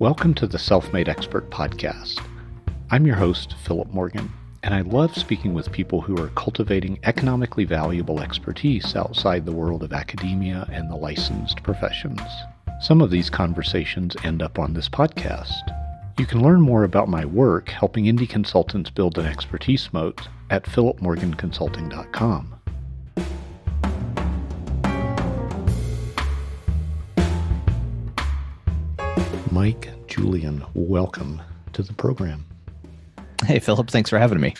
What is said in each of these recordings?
Welcome to the Self Made Expert Podcast. I'm your host, Philip Morgan, and I love speaking with people who are cultivating economically valuable expertise outside the world of academia and the licensed professions. Some of these conversations end up on this podcast. You can learn more about my work helping indie consultants build an expertise moat at philipmorganconsulting.com. Mike Julian, welcome to the program. Hey, Philip, thanks for having me.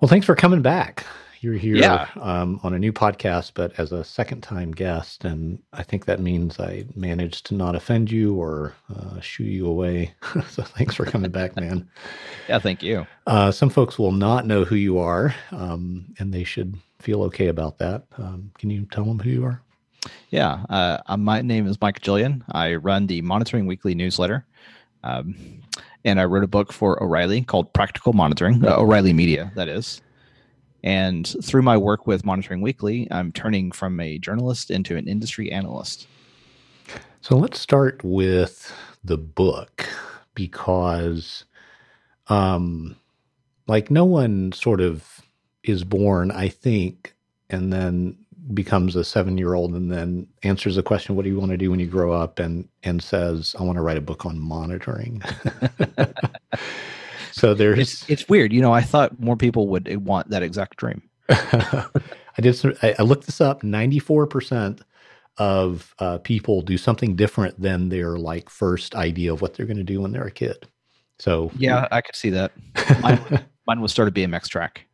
Well, thanks for coming back. You're here Yeah. um, on a new podcast, but as a second time guest. And I think that means I managed to not offend you or uh, shoo you away. so thanks for coming back, man. Yeah, thank you. Uh, some folks will not know who you are, um, and they should feel okay about that. Um, can you tell them who you are? Yeah, uh, uh, my name is Mike Julian. I run the Monitoring Weekly newsletter, um, and I wrote a book for O'Reilly called Practical Monitoring, uh, O'Reilly Media, that is. And through my work with Monitoring Weekly, I'm turning from a journalist into an industry analyst. So let's start with the book because, um, like, no one sort of is born, I think, and then becomes a seven year old and then answers the question, What do you want to do when you grow up? and, and says, I want to write a book on monitoring. so there's. It's, it's weird, you know. I thought more people would uh, want that exact dream. I did. Some, I, I looked this up. Ninety four percent of uh, people do something different than their like first idea of what they're going to do when they're a kid. So Yeah, I could see that. Mine, mine was start a BMX track.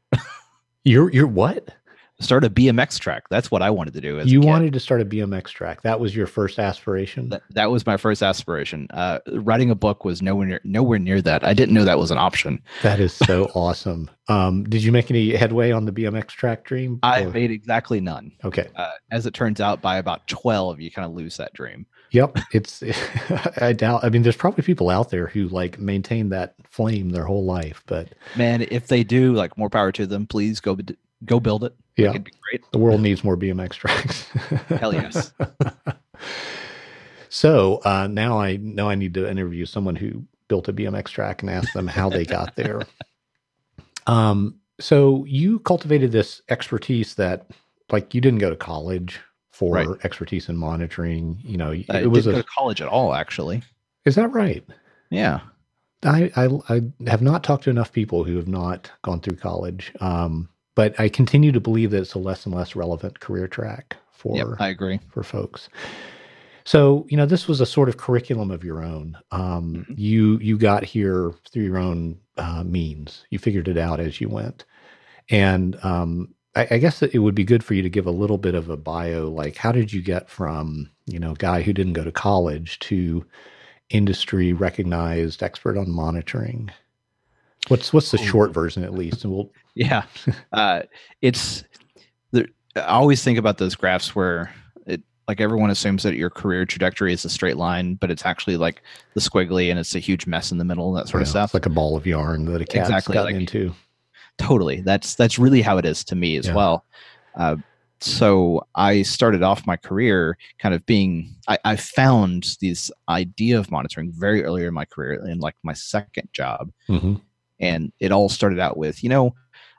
you're you're what? Start a BMX track. That's what I wanted to do. As You wanted to start a BMX track. That was your first aspiration. That, that was my first aspiration. Uh, writing a book was nowhere near nowhere near that. I didn't know that was an option. that is so awesome. Um, did you make any headway on the BMX track dream? I Or- made exactly none. okay. Uh, as it turns out, by about twelve, you kind of lose that dream. Yep. It's. I doubt. I mean, there's probably people out there who like maintain that flame their whole life, but Man, if they do, like more power to them. Please go go build it. Yeah. it'd be great. the world needs more BMX tracks. Hell yes. So uh, now I know I need to interview someone who built a BMX track and ask them how they got there. Um, so you cultivated this expertise that, like, you didn't go to college for Right. expertise in monitoring. You know, I it was didn't a. go to college at all. Actually, Is that right? yeah. I, I I have not talked to enough people who have not gone through college. Um, but I continue to believe that it's a less and less relevant career track for Yep, I agree. for folks. So you know, this was a sort of curriculum of your own. Um, Mhm. You you got here through your own uh, means. You figured it out as you went, and um, I, I guess that it would be good for you to give a little bit of a bio. Like, how did you get from you know guy who didn't go to college to industry recognized expert on monitoring? What's what's the short version at least? And we'll Yeah, uh, it's. There, I always think about those graphs where it like everyone assumes that your career trajectory is a straight line, but it's actually like the squiggly and it's a huge mess in the middle and that sort of stuff. It's like a ball of yarn that a cat's Exactly, gotten like- into. totally that's that's really how it is to me as Yeah. well uh, so i started off my career kind of being I, I found this idea of monitoring very early in my career in like my second job hmm and it all started out with you know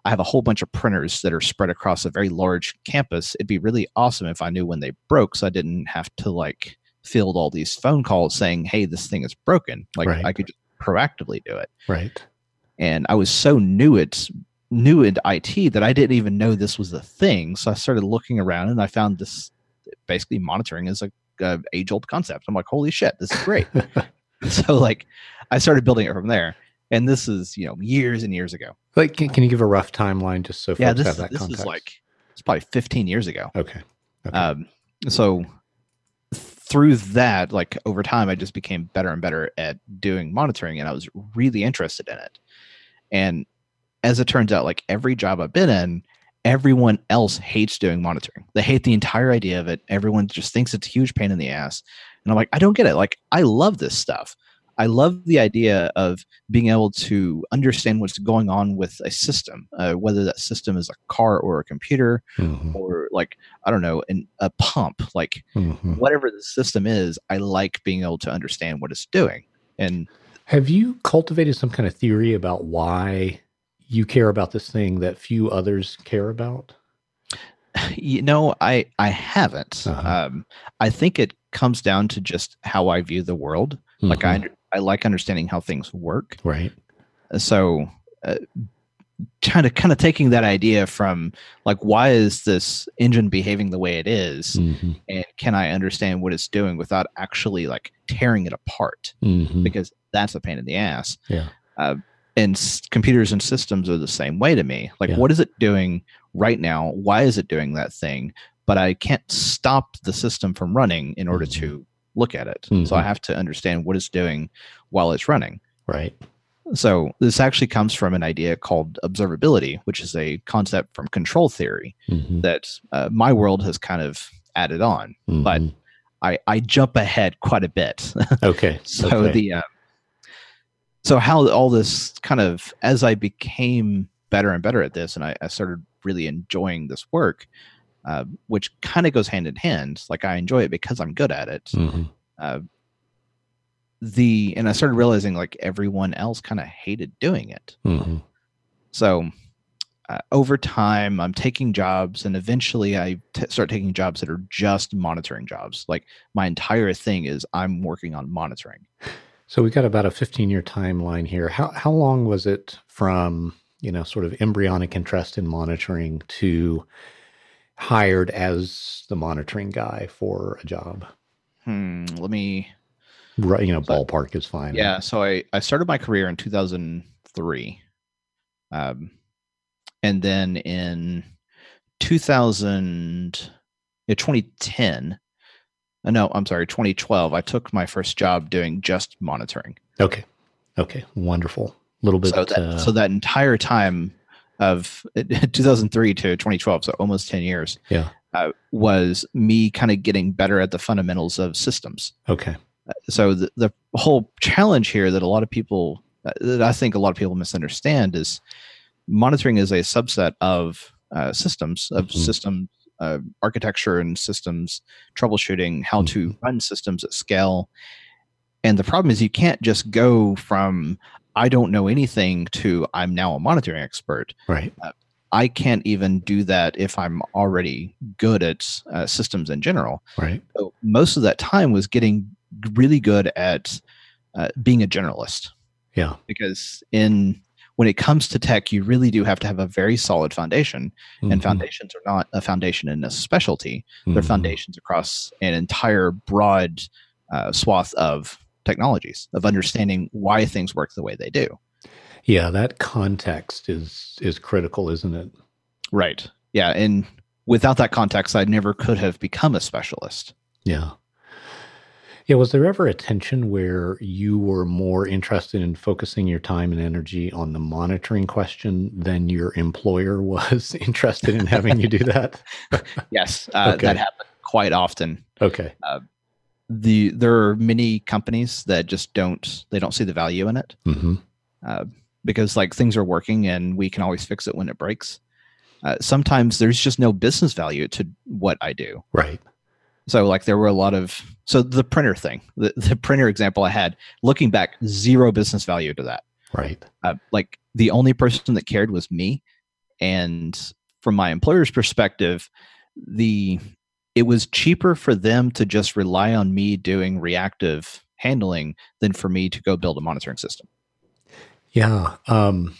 i have a whole bunch of printers that are spread across a very large campus it'd be really awesome if i knew when they broke so i didn't have to like field all these phone calls saying hey this thing is broken like Right. i could just proactively do it Right. and I was so new at new into IT that I didn't even know this was a thing. So I started looking around and I found this basically monitoring is a, a age old concept. I'm like, holy shit, this is great. so like, I started building it from there. And this is you know years and years ago. Like, can, can you give a rough timeline just so folks yeah, this have that this context? is like it's probably 15 years ago. okay. okay. Um, so through that, like over time, I just became better and better at doing monitoring, and I was really interested in it. And as it turns out, like every job I've been in, everyone else hates doing monitoring. They hate the entire idea of it. Everyone just thinks it's a huge pain in the ass. And I'm like, I don't get it. Like, I love this stuff. I love the idea of being able to understand what's going on with a system, uh, whether that system is a car or a computer Mhm, or like I don't know, an, a pump. Like mhm. whatever the system is, I like being able to understand what it's doing. And Have you cultivated some kind of theory about why you care about this thing that few others care about? you know, I I haven't. Uh-huh. Um, I think it comes down to just how I view the world. Like I Mhm. under- I like understanding how things work. right. so uh, kind of kind of taking that idea from like why is this engine behaving the way it is Mhm. and can i understand what it's doing without actually like tearing it apart Mhm. because that's a pain in the ass Yeah. uh, and s- computers and systems are the same way to me like Yeah. what is it doing right now why is it doing that thing but i can't stop the system from running in order Mhm. to look at it Mhm. so i have to understand what it's doing while it's running Right. so this actually comes from an idea called observability, which is a concept from control theory Mhm. that uh, my world has kind of added on. But Mhm. I, I jump ahead quite a bit. okay. so okay. the uh, so how all this kind of as I became better and better at this, and I, I started really enjoying this work, uh, which kind of goes hand in hand. Like I enjoy it because I'm good at it. Mhm. Uh, the and I started realizing like everyone else kind of hated doing it. Mhm. So uh, over time, I'm taking jobs, and eventually, I t- start taking jobs that are just monitoring jobs. Like my entire thing is I'm working on monitoring. So we've got about a 15 year timeline here. How how long was it from, you know, sort of embryonic interest in monitoring to hired as the monitoring guy for a job? Hmm, let me. Right, you know, So- ballpark is fine. Yeah, so I I started my career in 2003, um, and then in 2000, yeah, 2010. uh, No, I'm sorry, 2012. I took my first job doing just monitoring. Okay. Okay. Wonderful. A little bit so that uh, so that entire time of 2003 to 2012 so almost 10 years Yeah. uh, was me kind of getting better at the fundamentals of systems okay. so the, the whole challenge here that a lot of people uh, that i think a lot of people misunderstand is monitoring is a subset of uh, systems of Mhm. system uh, architecture and systems troubleshooting how to run systems at scale and the problem is you can't just go from i don't know anything to i'm now a monitoring expert Right. i can't even do that if i'm already good at uh, systems in general Right. so most of that time was getting really good at uh, being a generalist Yeah. because in when it comes to tech you really do have to have a very solid foundation and Mhm. foundations are not a foundation in a specialty they're Mhm. foundations across an entire broad uh, swath of technologies of understanding why things work the way they do Yeah, that context is is critical, isn't it? right yeah and without that context i never could have become a specialist Yeah. Yeah, was there ever a tension where you were more interested in focusing your time and energy on the monitoring question than your employer was interested in having you do that? yes uh, Okay. that happened quite often Okay. The there are many companies that just don't they don't see the value in it. Hmm uh, because like things are working and we can always fix it when it breaks. Uh, sometimes there's just no business value to what i do. Right. so like there were a lot of so the printer thing the, the printer example i had looking back zero business value to that. Right. uh, like the only person that cared was me. And from my employer's perspective the it was cheaper for them to just rely on me doing reactive handling than for me to go build a monitoring system Yeah. Um,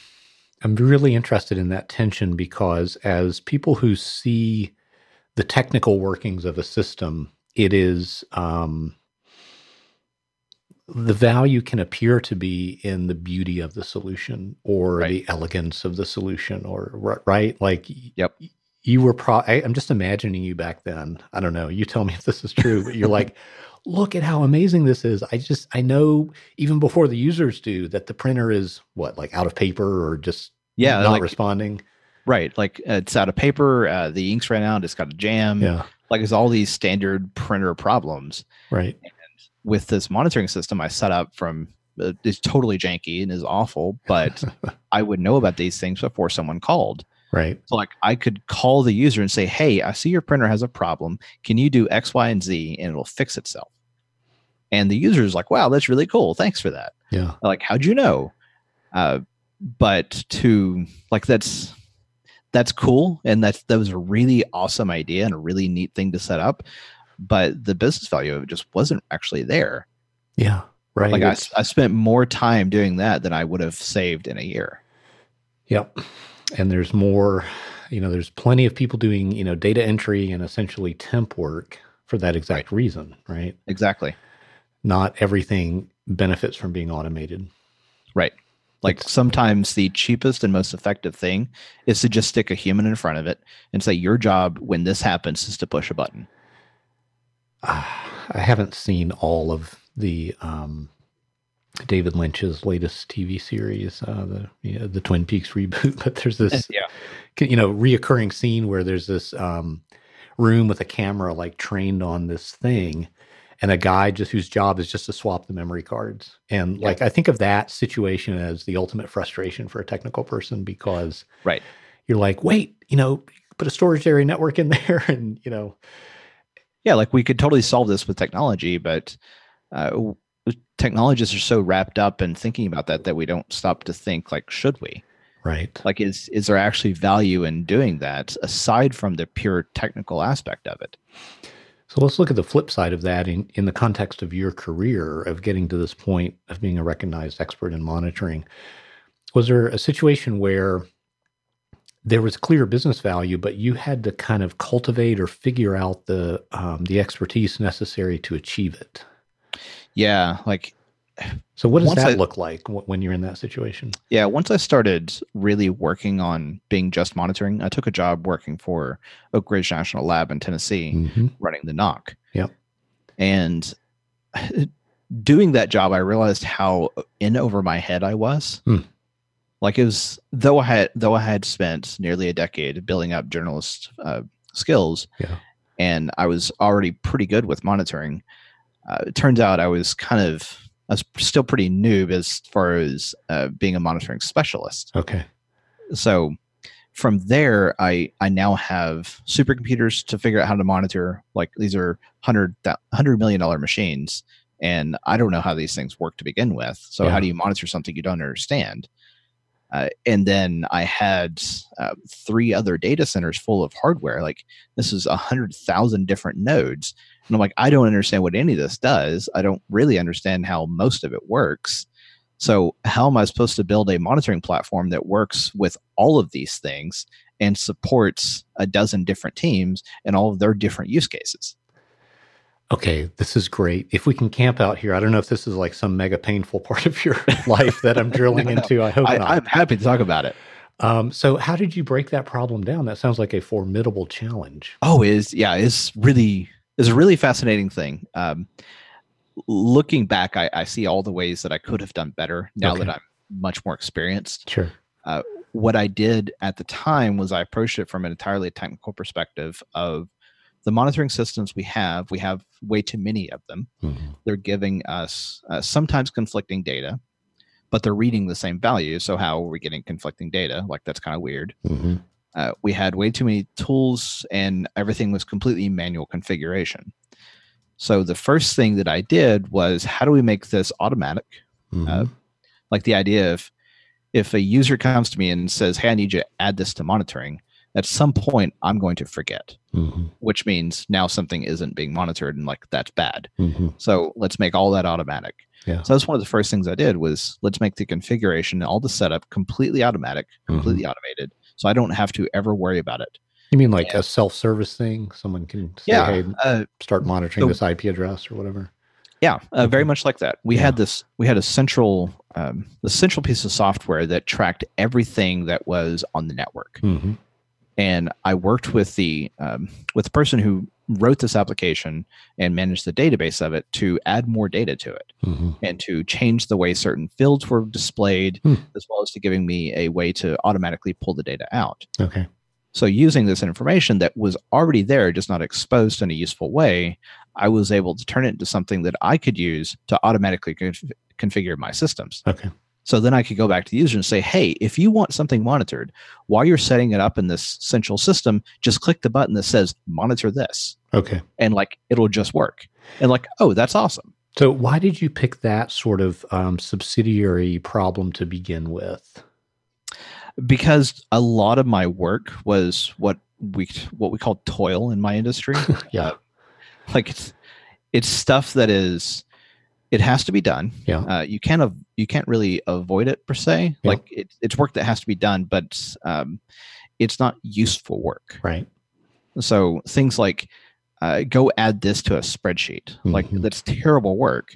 I'm really interested in that tension because as people who see the technical workings of a system, it is um, the value can appear to be in the beauty of the solution or Right. the elegance of the solution or right like Yep. You were pro I, i'm just imagining you back then. I don't know. You tell me if this is true but you're like look at how amazing this is. I just i know even before the users do that the printer is what like out of paper or just yeah not like, responding? Right like it's out of paper uh, the ink's ran out it's got a jam. Yeah. Like it's all these standard printer problems. Right. With this monitoring system I set up from uh, it's totally janky and is awful, but I would know about these things before someone called. Right So like I could call the user and say, "Hey, I see your printer has a problem. Can you do X, Y, and Z, and it'll fix itself." and the user is like, "Wow, that's really cool. Thanks for that." Yeah. Like, how'd you know? Uh, but to like that's that's cool, and that's that was a really awesome idea and a really neat thing to set up. But the business value of it just wasn't actually there. Yeah. Right. Like I, I spent more time doing that than I would have saved in a year. Yep. And there's more, you know, there's plenty of people doing, you know, data entry and essentially temp work for that exact reason, right? Exactly. Not everything benefits from being automated. Right. Like It's- sometimes the cheapest and most effective thing is to just stick a human in front of it and say, your job when this happens is to push a button. Ah, I haven't seen all of the um, David Lynch's latest TV series, uh, the you know, the Twin Peaks reboot, but there's this Yeah. you know reoccurring scene where there's this um, room with a camera like trained on this thing and a guy just whose job is just to swap the memory cards and Yeah. like i think of that situation as the ultimate frustration for a technical person because Right. you're like wait you know put a storage area network in there and you know Yeah. Like we could totally solve this with technology, but uh, technologists are so wrapped up in thinking about that that we don't stop to think like, should we? right Like, is, is there actually value in doing that aside from the pure technical aspect of it? So let's look at the flip side of that in, in the context of your career of getting to this point of being a recognized expert in monitoring. Was there a situation where there was clear business value, but you had to kind of cultivate or figure out the um, the expertise necessary to achieve it? Yeah. Like, So what does that I- look like when you're in that situation? Yeah, once I started really working on being just monitoring, I took a job working for Oak Ridge National Lab in Tennessee, Mm-hmm. running the NOC. Yep. And doing that job, I realized how in over my head I was. Hmm. Like it was, though I had though I had spent nearly a decade building up journalist uh, skills, Yeah. and I was already pretty good with monitoring. Uh, it turns out I was kind of I was still pretty noob as far as uh, being a monitoring specialist. Okay. So from there, I I now have supercomputers to figure out how to monitor. Like these are hundred hundred million dollar machines, and I don't know how these things work to begin with. So Yeah. how do you monitor something you don't understand? Uh, and then I had uh, three other data centers full of hardware. Like this is a hundred thousand different nodes, and I'm like, I don't understand what any of this does. I don't really understand how most of it works. So, how am I supposed to build a monitoring platform that works with all of these things and supports a dozen different teams and all of their different use cases? Okay, this is great. If we can camp out here, I don't know if this is like some mega painful part of your life that I'm drilling No, into. I hope I, not. I'm happy to talk about it. Um, so, how did you break that problem down? That sounds like a formidable challenge. Oh, is yeah, it's really is a really fascinating thing. Um, looking back, I, I see all the ways that I could have done better now Okay. that I'm much more experienced. Sure. what I did at the time was I approached it from an entirely technical perspective of the monitoring systems we have. We have way too many of them. Mhm. They're giving us uh, sometimes conflicting data, but they're reading the same value. So how are we getting conflicting data? Like that's kind of weird. Mhm. Uh, we had way too many tools, and everything was completely manual configuration. So the first thing that I did was how do we make this automatic? Mhm. like the idea of if a user comes to me and says hey i need you to add this to monitoring at some point i'm going to forget Mhm. which means now something isn't being monitored and like that's bad Mhm. so let's make all that automatic Yeah. so that's one of the first things i did was let's make the configuration all the setup completely automatic completely automated so i don't have to ever worry about it You mean like a self-service thing? Someone can say, yeah "Hey, uh, start monitoring so- this IP address or whatever." Yeah, uh, very much like that. We Yeah. had this. We had a central, um, the central piece of software that tracked everything that was on the network. Mhm. And I worked with the um, with the person who wrote this application and managed the database of it to add more data to it Mhm. and to change the way certain fields were displayed, Hmm. as well as to giving me a way to automatically pull the data out. Okay. So using this information that was already there, just not exposed in a useful way, I was able to turn it into something that I could use to automatically conf- configure my systems. Okay. So then I could go back to the user and say, hey, if you want something monitored, while you're setting it up in this central system, just click the button that says monitor this. Okay. And like it'll just work. And like, oh, that's awesome. So, why did you pick that sort of um, subsidiary problem to begin with? Because a lot of my work was what we what we call toil in my industry. yeah, Uh, like it's it's stuff that is it has to be done. Yeah. Uh, you can't av- you can't really avoid it per se. Yeah. Like it, it's work that has to be done, but um, it's not useful work. right. So things like uh, go add this to a spreadsheet, like Mhm. that's terrible work.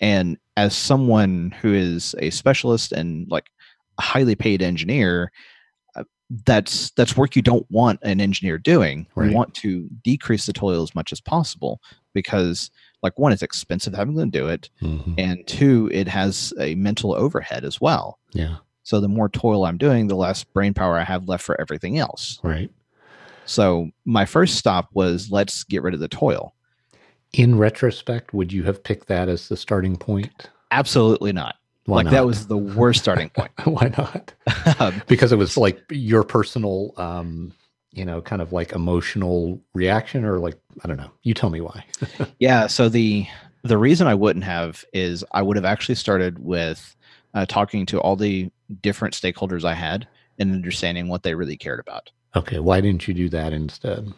And as someone who is a specialist and like a highly paid engineer, uh, that's that's work you don't want an engineer doing. Right. You want to decrease the toil as much as possible because, like, one, it's expensive having them do it, Mhm. and two, it has a mental overhead as well. Yeah, So the more toil I'm doing, the less brain power I have left for everything else. right. So my first stop was let's get rid of the toil. In retrospect, would you have picked that as the starting point? Absolutely not. Why like not? that was the worst starting point. Why not? Um, because it was like your personal, um, you know, kind of like emotional reaction, or like I don't know. You tell me why. yeah. So the the reason I wouldn't have is I would have actually started with uh, talking to all the different stakeholders I had and understanding what they really cared about Okay, why didn't you do that instead?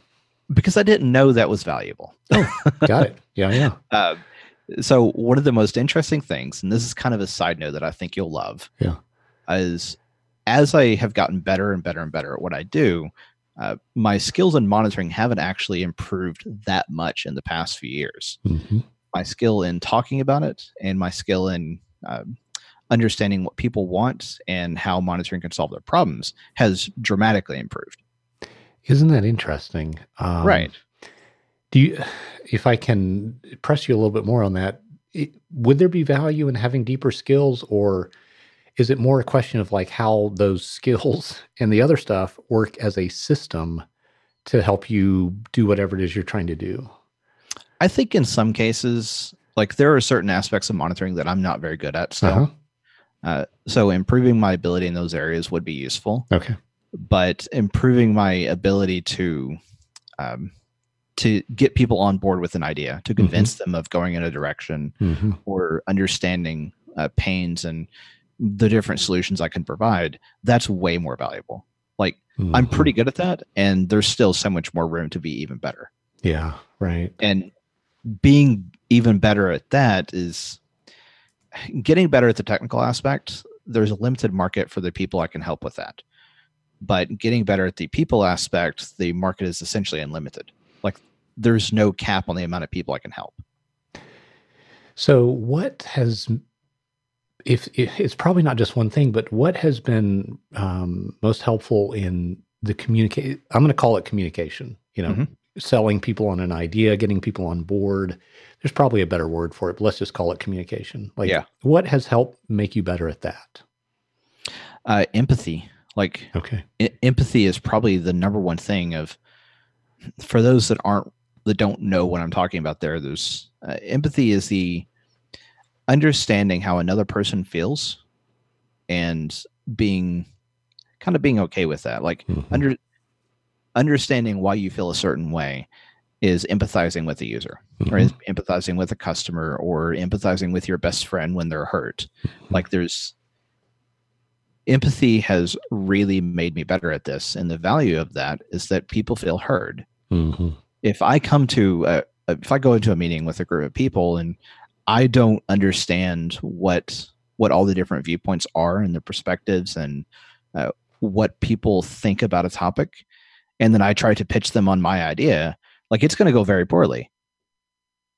because I didn't know that was valuable. oh, Got it. Yeah, yeah. Uh, so one of the most interesting things, and this is kind of a side note that I think you'll love, Yeah. is as I have gotten better and better and better at what I do, uh, my skills in monitoring haven't actually improved that much in the past few years. hmm My skill in talking about it and my skill in um, understanding what people want and how monitoring can solve their problems has dramatically improved. Isn't that interesting? Um, right. Do you, if I can press you a little bit more on that, it, would there be value in having deeper skills, or is it more a question of like how those skills and the other stuff work as a system to help you do whatever it is you're trying to do? I think in some cases, like there are certain aspects of monitoring that I'm not very good at still. Uh-huh. Uh, so improving my ability in those areas would be useful, Okay. but improving my ability to um, to get people on board with an idea, to convince them of going in a direction hmm or understanding uh, pains and the different solutions I can provide, that's way more valuable. Like I'm Mhm. pretty good at that, and there's still so much more room to be even better. Yeah. Right. And being even better at that is getting better at the technical aspect. There's a limited market for the people I can help with that. But getting better at the people aspect, the market is essentially unlimited. Like there's no cap on the amount of people I can help. So, what has, if, if it's probably not just one thing, but what has been um, most helpful in the communicate? I'm going to call it communication. You know, Mhm. selling people on an idea, getting people on board. There's probably a better word for it, but let's just call it communication. Like, Yeah. what has helped make you better at that? Uh, empathy, like Okay. e- empathy is probably the number one thing of for those that aren't that don't know what i'm talking about there there's uh, empathy is the understanding how another person feels and being kind of being okay with that. Like Mhm. under understanding why you feel a certain way is empathizing with the user or is empathizing with a customer or empathizing with your best friend when they're hurt. Like there's empathy has really made me better at this and the value of that is that people feel heard. Mhm. if i come to a- if i go into a meeting with a group of people and i don't understand what what all the different viewpoints are and the perspectives and uh, what people think about a topic and then i try to pitch them on my idea like it's going to go very poorly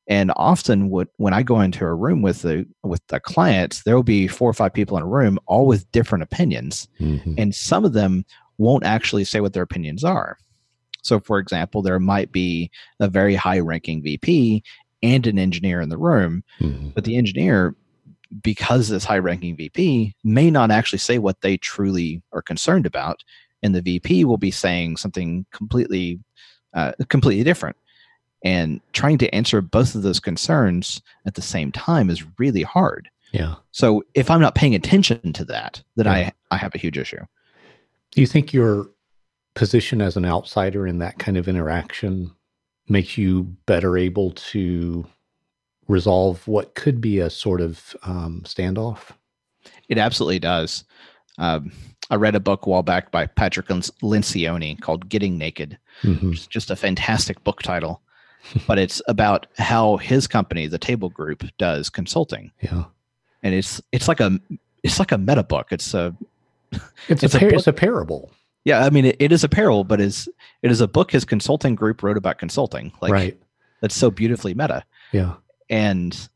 and often what, when i go into a room with the with the clients there will be four or five people in a room all with different opinions Mhm. and some of them won't actually say what their opinions are. So, for example, there might be a very high ranking VP and an engineer in the room, Mhm. but the engineer, because this high ranking VP, may not actually say what they truly are concerned about. And the VP will be saying something completely, uh, completely different. And trying to answer both of those concerns at the same time is really hard. Yeah. So if I'm not paying attention to that, then Yeah. I, I have a huge issue. Do you think your position as an outsider in that kind of interaction makes you better able to resolve what could be a sort of um, standoff? It absolutely does. Um, I read a book a while back by Patrick Lencioni called Getting Naked. Mhm. It's just a fantastic book title, but it's about how his company, the Table Group, does consulting, Yeah, and it's it's like a it's like a meta book. It's a it's, It's a, a par- book- it's a parable, yeah, I mean it, it is a parable, but is it is a book his consulting group wrote about consulting. Like right? that's so beautifully meta, Yeah, and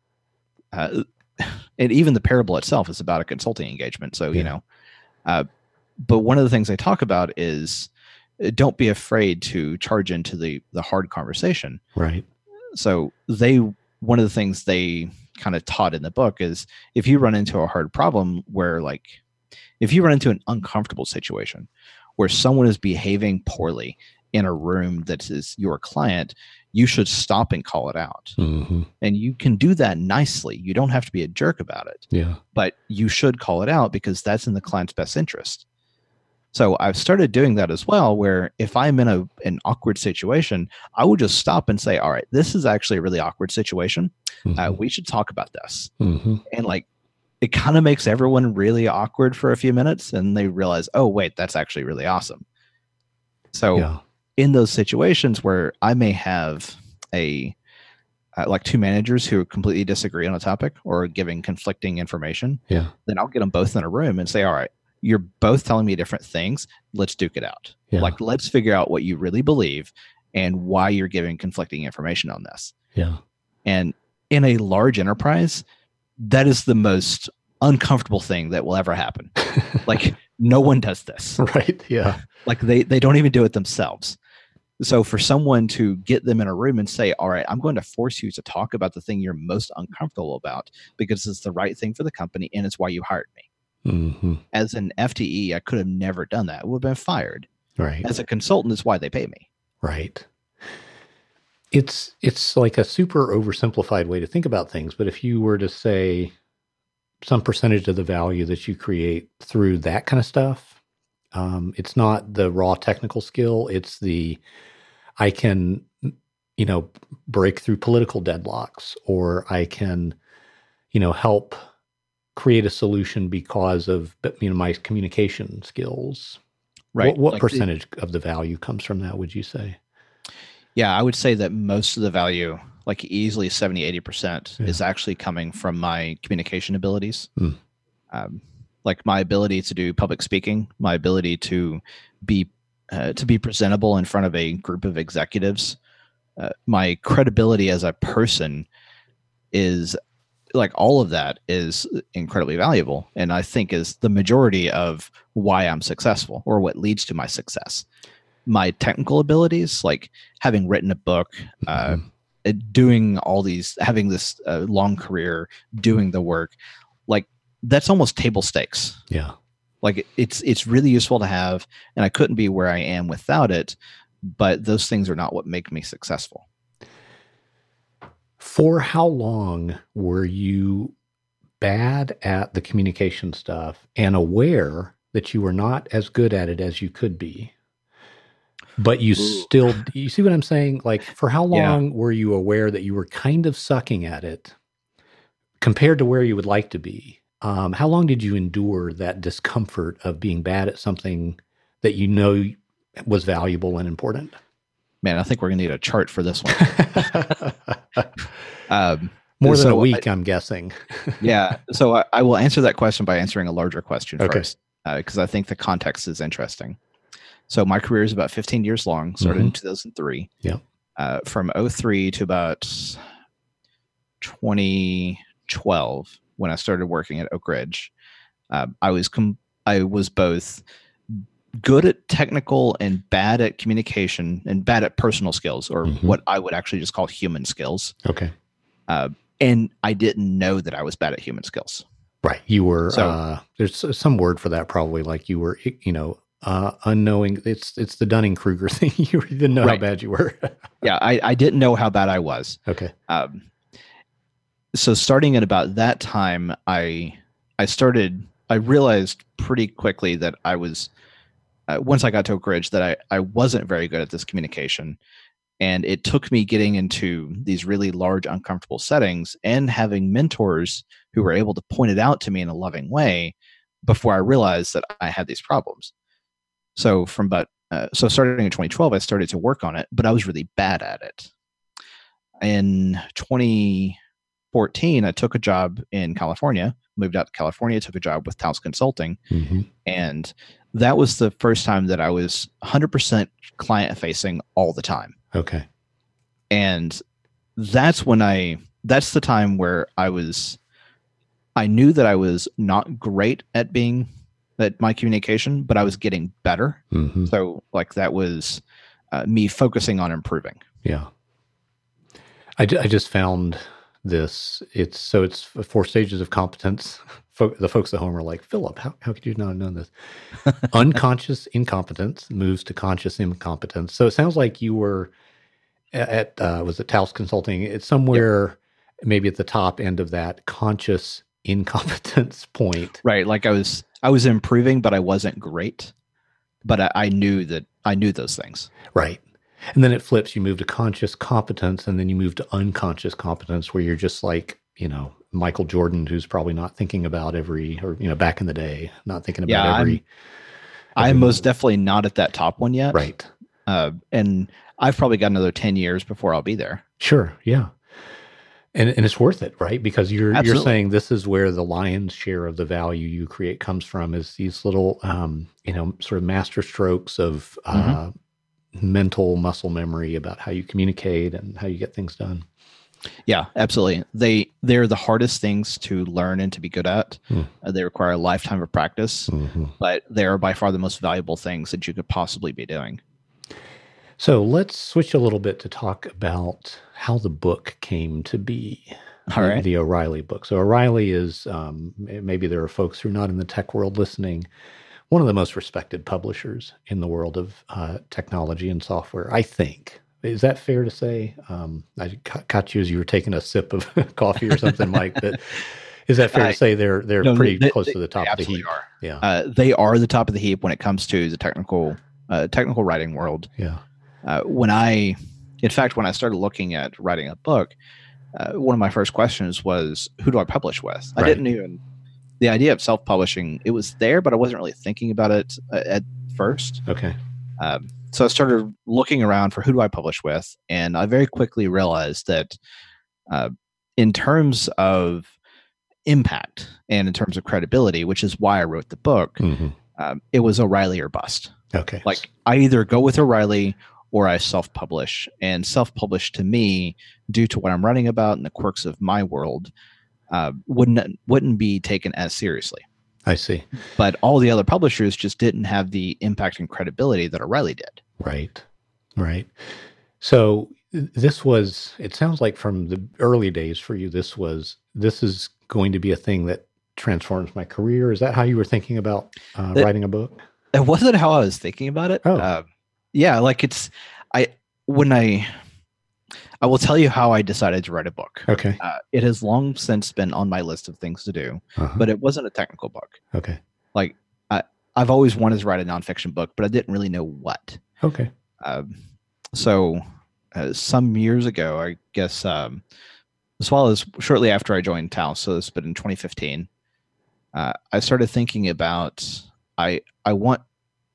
uh, and even the parable itself is about a consulting engagement. So Yeah. you know, uh, but one of the things they talk about is uh, don't be afraid to charge into the the hard conversation. right. So they one of the things they kind of taught in the book is if you run into a hard problem where like if you run into an uncomfortable situation where someone is behaving poorly in a room that is your client, you should stop and call it out. hmm And you can do that nicely. You don't have to be a jerk about it, Yeah, but you should call it out because that's in the client's best interest. So I've started doing that as well, where if I'm in a an awkward situation, I will just stop and say, "All right, this is actually a really awkward situation. Uh, Mhm. we should talk about this." Mhm. And like, it kind of makes everyone really awkward for a few minutes, and they realize, "Oh, wait, that's actually really awesome." So yeah, in those situations where I may have a uh, like two managers who completely disagree on a topic or giving conflicting information, yeah, then I'll get them both in a room and say, "All right, you're both telling me different things. Let's duke it out. yeah, Like, let's figure out what you really believe and why you're giving conflicting information on this." yeah, And in a large enterprise, that is the most uncomfortable thing that will ever happen. Like, no one does this right. Yeah, like they they don't even do it themselves so for someone to get them in a room and say all right i'm going to force you to talk about the thing you're most uncomfortable about because it's the right thing for the company and it's why you hired me hmm as an fte i could have never done that i would have been fired right. as a consultant it's why they pay me Right. It's it's like a super oversimplified way to think about things, but if you were to say some percentage of the value that you create through that kind of stuff, um, it's not the raw technical skill, it's the I can you know break through political deadlocks or I can you know help create a solution because of you know my communication skills. What, what Like the- percentage of the value comes from that would you say? Yeah i would say that most of the value like easily 70 80% Yeah. is actually coming from my communication abilities Hmm. um, like my ability to do public speaking my ability to be uh, to be presentable in front of a group of executives uh, my credibility as a person is like all of that is incredibly valuable and i think is the majority of why i'm successful or what leads to my success my technical abilities like having written a book uh, Mhm. uh, doing all these having this uh, long career doing the work like that's almost table stakes yeah. like it's it's really useful to have and i couldn't be where i am without it but those things are not what make me successful For how long were you bad at the communication stuff and aware that you were not as good at it as you could be? But you Ooh. still, you see what I'm saying? Like, for how Yeah. long were you aware that you were kind of sucking at it compared to where you would like to be? Um, how long did you endure that discomfort of being bad at something that you know was valuable and important? man i think we're gonna need a chart for this one um, More than So a I- week, I'm guessing. yeah so I, I will answer that question by answering a larger question Okay. first because i think the context is interesting so my career is about 15 years long started in 2003 Yep. uh, from 03 to about 2012 when i started working at oak ridge uh, i was com- i was both good at technical and bad at communication and bad at personal skills or Mhm. what i would actually just call human skills Okay. and i didn't know that i was bad at human skills Right. You were So- uh there's some word for that probably like you were you know uh unknowing it's it's the Dunning Kruger thing. you didn't know how bad you were. yeah I, I didn't know how bad i was okay. um, so starting at about that time i i started i realized pretty quickly that i was uh, once i got to oak ridge that I, I wasn't very good at this communication And it took me getting into these really large, uncomfortable settings and having mentors who were able to point it out to me in a loving way before I realized that I had these problems. So from about uh, so starting in 2012, I started to work on it, but I was really bad at it. In 2014, I took a job in California, moved out to California, took a job with Taos Consulting, Mm-hmm. and that was the first time that I was 100% client facing all the time. Okay. And that's when I that's the time where I was I knew that I was not great at being at my communication, but I was getting better. Mm-hmm. So like that was uh, me focusing on improving. Yeah. I, I just found this. It's so it's four stages of competence. The folks at home are like, Philip, how, how could you not have known this? Unconscious incompetence moves to conscious incompetence. So it sounds like you were at, uh, was it Taos Consulting? It's somewhere maybe at the top end of that conscious incompetence point. Right. Like I was I was improving, but I wasn't great. But I, I knew that I knew those things. Right. And then it flips. You move to conscious competence, and then you move to unconscious competence, where you're just like, you know, Michael Jordan, who's probably not thinking about every, or, you know, back in the day, not thinking about Yeah, I'm- every. I'm most definitely not at that top one yet. Right. Uh, and I've probably got another 10 years before I'll be there. Sure. Yeah. And, and it's worth it, right? Because you're you're saying this is where the lion's share of the value you create comes from is these little, um, you know, sort of master strokes of uh, mental muscle memory about how you communicate and how you get things done. Yeah, absolutely. They they're the hardest things to learn and to be good at. Hmm. Uh, they require a lifetime of practice, Mm-hmm. but they are by far the most valuable things that you could possibly be doing. So let's switch a little bit to talk about how the book came to be. All the- O'Reilly book. So O'Reilly is um, maybe there are folks who are not in the tech world listening. One of the most respected publishers in the world of uh, technology and software, I think. Is that fair to say? Um, I caught you as you were taking a sip of coffee or something, Mike. But is that fair I- to say they're they're No, pretty they- close they- to the top of the absolutely heap? are. Yeah, Uh, they are the top of the heap when it comes to the technical uh, technical writing world. yeah, Uh, when I, in fact, when I started looking at writing a book, uh, one of my first questions was, "Who do I publish with?" I didn't even the idea of self publishing. It was there, but I wasn't really thinking about it uh, at first. okay, Um, so I started looking around for who do I publish with, and I very quickly realized that, uh, in terms of impact and in terms of credibility, which is why I wrote the book, hmm um, it was O'Reilly or bust. okay. Like I either go with O'Reilly or I self-publish, and self-publish to me, due to what I'm writing about and the quirks of my world, uh, wouldn't wouldn't be taken as seriously I see. but all the other publishers just didn't have the impact and credibility that O'Reilly did. Right. Right. So this was it sounds like from the early days for you this was this is going to be a thing that transforms my career. Is that how you were thinking about uh, It- writing a book? It wasn't how I was thinking about it. Oh. Uh, yeah, like it's I when I I will tell you how I decided to write a book. Okay. Uh, it has long since been on my list of things to do, Uh-huh. but it wasn't a technical book. okay. Like I, I've always wanted to write a nonfiction book, but I didn't really know what. Okay. Um, so uh, some years ago, I guess, um, as well as shortly after I joined Taos, so this has been in 2015, uh, I started thinking about I I want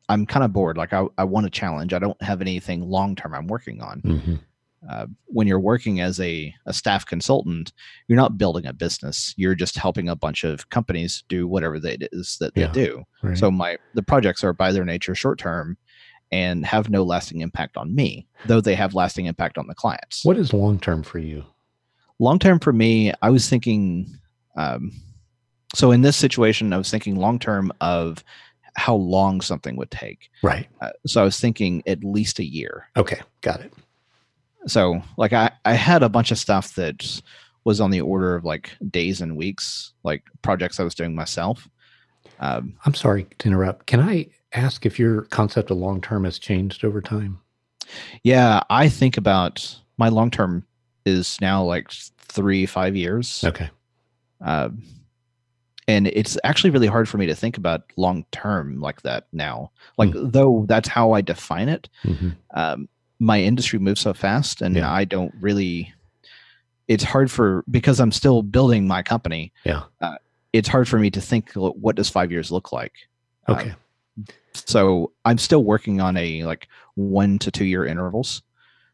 I'm kind of bored. Like I, I want a challenge. I don't have anything long term I'm working on. hmm Uh, when you're working as a, a staff consultant, you're not building a business. You're just helping a bunch of companies do whatever they, it is that Yeah. they do. Right. So my the projects are by their nature short term and have no lasting impact on me, though they have lasting impact on the clients. what is long term for you? Long term for me, I was thinking um, so in this situation, I was thinking long term of how long something would take. Right. Uh, so I was thinking at least a year. Okay. Got it. So like I, I had a bunch of stuff that was on the order of like days and weeks, like projects I was doing myself. Um, I'm sorry to interrupt. Can I ask if your concept of long term has changed over time? Yeah, I think about my long term is now like three, five years. Okay. Um, and it's actually really hard for me to think about long term like that now. Like, though that's how I define it, hmm um, my industry moves so fast and Yeah. I don't really it's hard for because I'm still building my company. Yeah. Uh, it's hard for me to think what does 5 years look like. Uh, Okay. So I'm still working on a like 1 to 2 year intervals.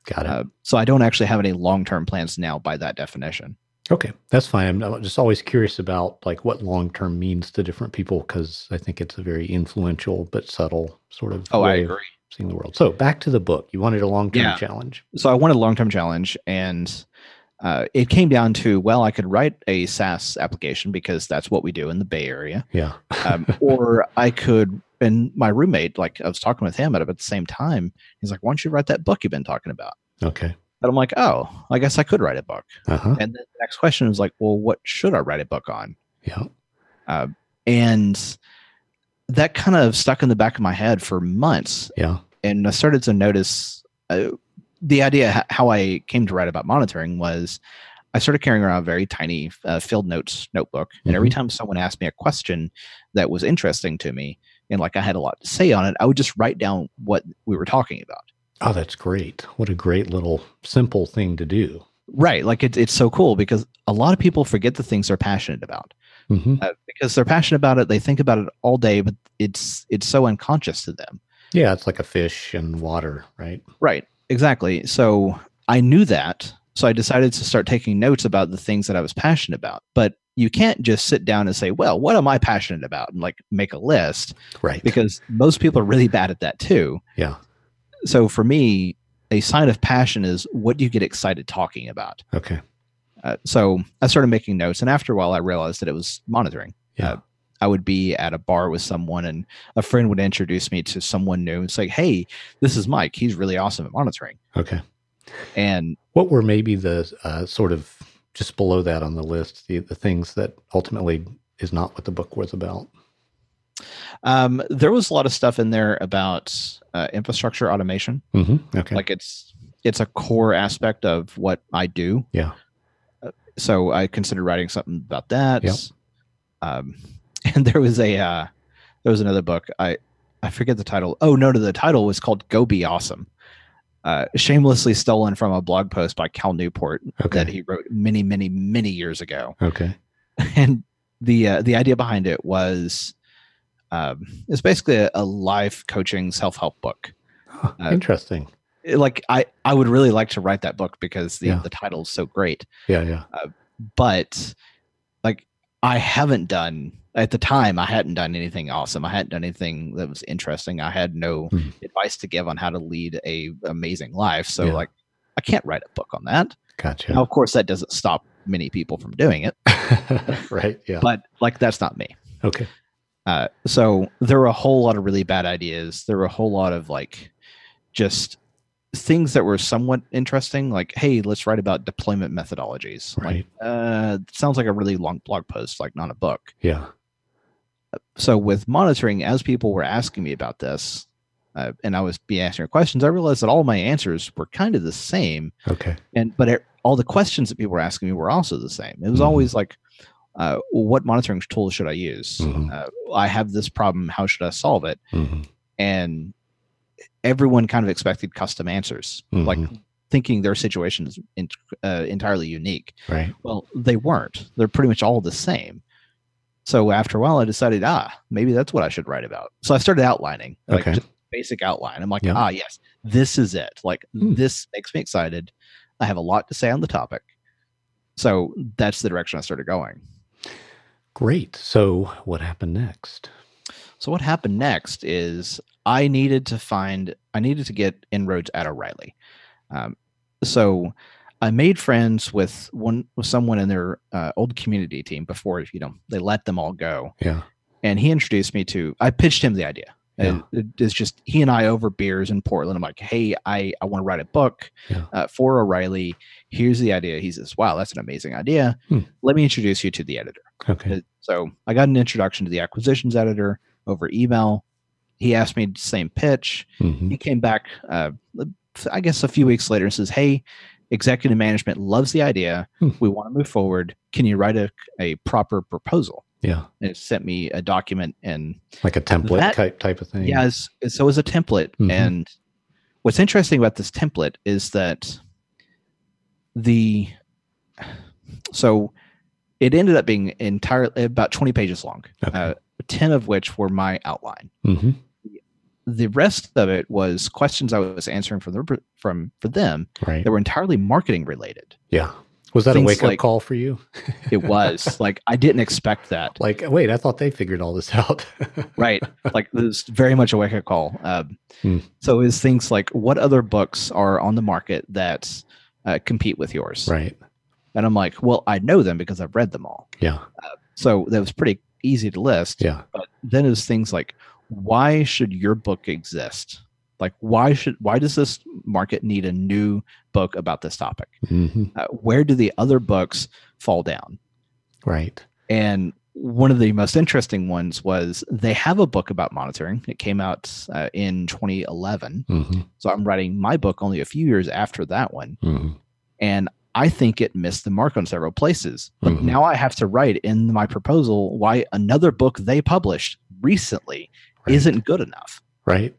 Got it. Uh, so I don't actually have any long-term plans now by that definition. Okay, that's fine. I'm just always curious about like what long term means to different people because I think it's a very influential but subtle sort of Oh, I agree. seeing the world. So back to the book. You wanted a long term Yeah. challenge. so I wanted a long term challenge, and uh, it came down to well, I could write a SaaS application because that's what we do in the Bay Area, Yeah. um, or I could. And my roommate, like I was talking with him at about the same time, he's like, "Why don't you write that book you've been talking about?" okay. And I'm like, "Oh, I guess I could write a book." Uh huh. And then the next question was like, "Well, what should I write a book on?" Yeah. Uh, and that kind of stuck in the back of my head for months Yeah. and I started to notice uh, the idea how I came to write about monitoring was I started carrying around a very tiny uh, field notes notebook, and every time someone asked me a question that was interesting to me, and like I had a lot to say on it, I would just write down what we were talking about. Oh, that's great. What a great little simple thing to do. Right, like it's it's so cool because a lot of people forget the things they're passionate about hmm uh, because they're passionate about it. They think about it all day, but it's it's so unconscious to them. Yeah, it's like a fish and water, right? Right, exactly. So I knew that. So I decided to start taking notes about the things that I was passionate about. But you can't just sit down and say, well, what am I passionate about? And like make a list Right. because most people are really bad at that too. yeah. So for me, a sign of passion is what do you get excited talking about? Okay. Uh, so I started making notes. And after a while, I realized that it was monitoring. Yeah. Uh, I would be at a bar with someone, and a friend would introduce me to someone new and say, Hey, this is Mike. He's really awesome at monitoring. okay. And What were maybe the uh, sort of just below that on the list, the, the things that ultimately is not what the book was about? Um, there was a lot of stuff in there about uh, infrastructure automation. hmm Okay. Like it's it's a core aspect of what I do. Yeah. Uh, so I considered writing something about that. Yep. Um, and there was a uh, there was another book. I I forget the title. Oh no, no, the title was called "Go Be Awesome." Uh, shamelessly stolen from a blog post by Cal Newport Okay. that he wrote many, many, many years ago. okay. and the uh, the idea behind it was um, it's basically a, a life coaching self help book. Uh, Interesting. Like I I would really like to write that book because the Yeah. the title is so great. Yeah. Yeah. But like I haven't done at the time I hadn't done anything awesome. I hadn't done anything that was interesting. I had no Hmm. advice to give on how to lead a amazing life. So Yeah. like I can't write a book on that. Gotcha. Now of course that doesn't stop many people from doing it, right. Yeah. but like that's not me. okay. Uh, so there were a whole lot of really bad ideas. There were a whole lot of like just things that were somewhat interesting. Like, hey, let's write about deployment methodologies. Right. Like, uh, sounds like a really long blog post, like not a book. Yeah. So with monitoring, as people were asking me about this, uh, and I was be answering questions, I realized that all my answers were kind of the same. Okay. And but it, all the questions that people were asking me were also the same. It was Mhm. always like, uh, what monitoring tools should I use? Mhm. Uh, I have this problem. How should I solve it? hmm and everyone kind of expected custom answers, like Mhm. thinking their situation is in, uh, entirely unique. Right. Well, they weren't. They're pretty much all the same. So after a while, I decided, ah, maybe that's what I should write about. So I started outlining, like Okay. just basic outline. I'm like, Yeah. ah, yes, this is it. Like Hmm. this makes me excited. I have a lot to say on the topic. So that's the direction I started going. Great. So what happened next? So what happened next is I needed to find I needed to get inroads at O'Reilly. Um, so I made friends with one with someone in their uh, old community team before you know they let them all go, Yeah. and he introduced me to. I pitched him the idea. Yeah. It- it's just he and I over beers in Portland. I'm like, hey, I I want to write a book Yeah. uh, for O'Reilly. Here's the idea. He says, wow, that's an amazing idea. Hmm. Let me introduce you to the editor. Okay. Uh, So I got an introduction to the acquisitions editor over email. He asked me the same pitch. hmm He came back, uh, I guess, a few weeks later and says, "Hey, executive management loves the idea. Hmm. We want to move forward. Can you write a, a proper proposal?" Yeah. And it sent me a document, and Like a template That- type type of thing. yeah, it's, so it was a template, Mhm. and what's interesting about this template is that the so it ended up being entirely about 20 pages long Okay. uh, 10 of which were my outline hmm the rest of it was questions i was answering from the, from for them Right. that were entirely marketing related Yeah. Was that a wake up like- call for you? it was like i didn't expect that Like, wait, I thought they figured all this out. right like it was very much a wake up call um, Hmm. so is things like what other books are on the market that uh, compete with yours right. and i'm like well i know them because i've read them all Yeah. so that was pretty easy to list Yeah. but then is things like why should your book exist like why should why does this market need a new book about this topic hmm uh, where do the other books fall down Right. and one of the most interesting ones was they have a book about monitoring it came out uh, in 2011 hmm so i'm writing my book only a few years after that one hmm and I think it missed the mark on several places. But Mhm. now I have to write in my proposal why another book they published recently Right. isn't good enough. Right.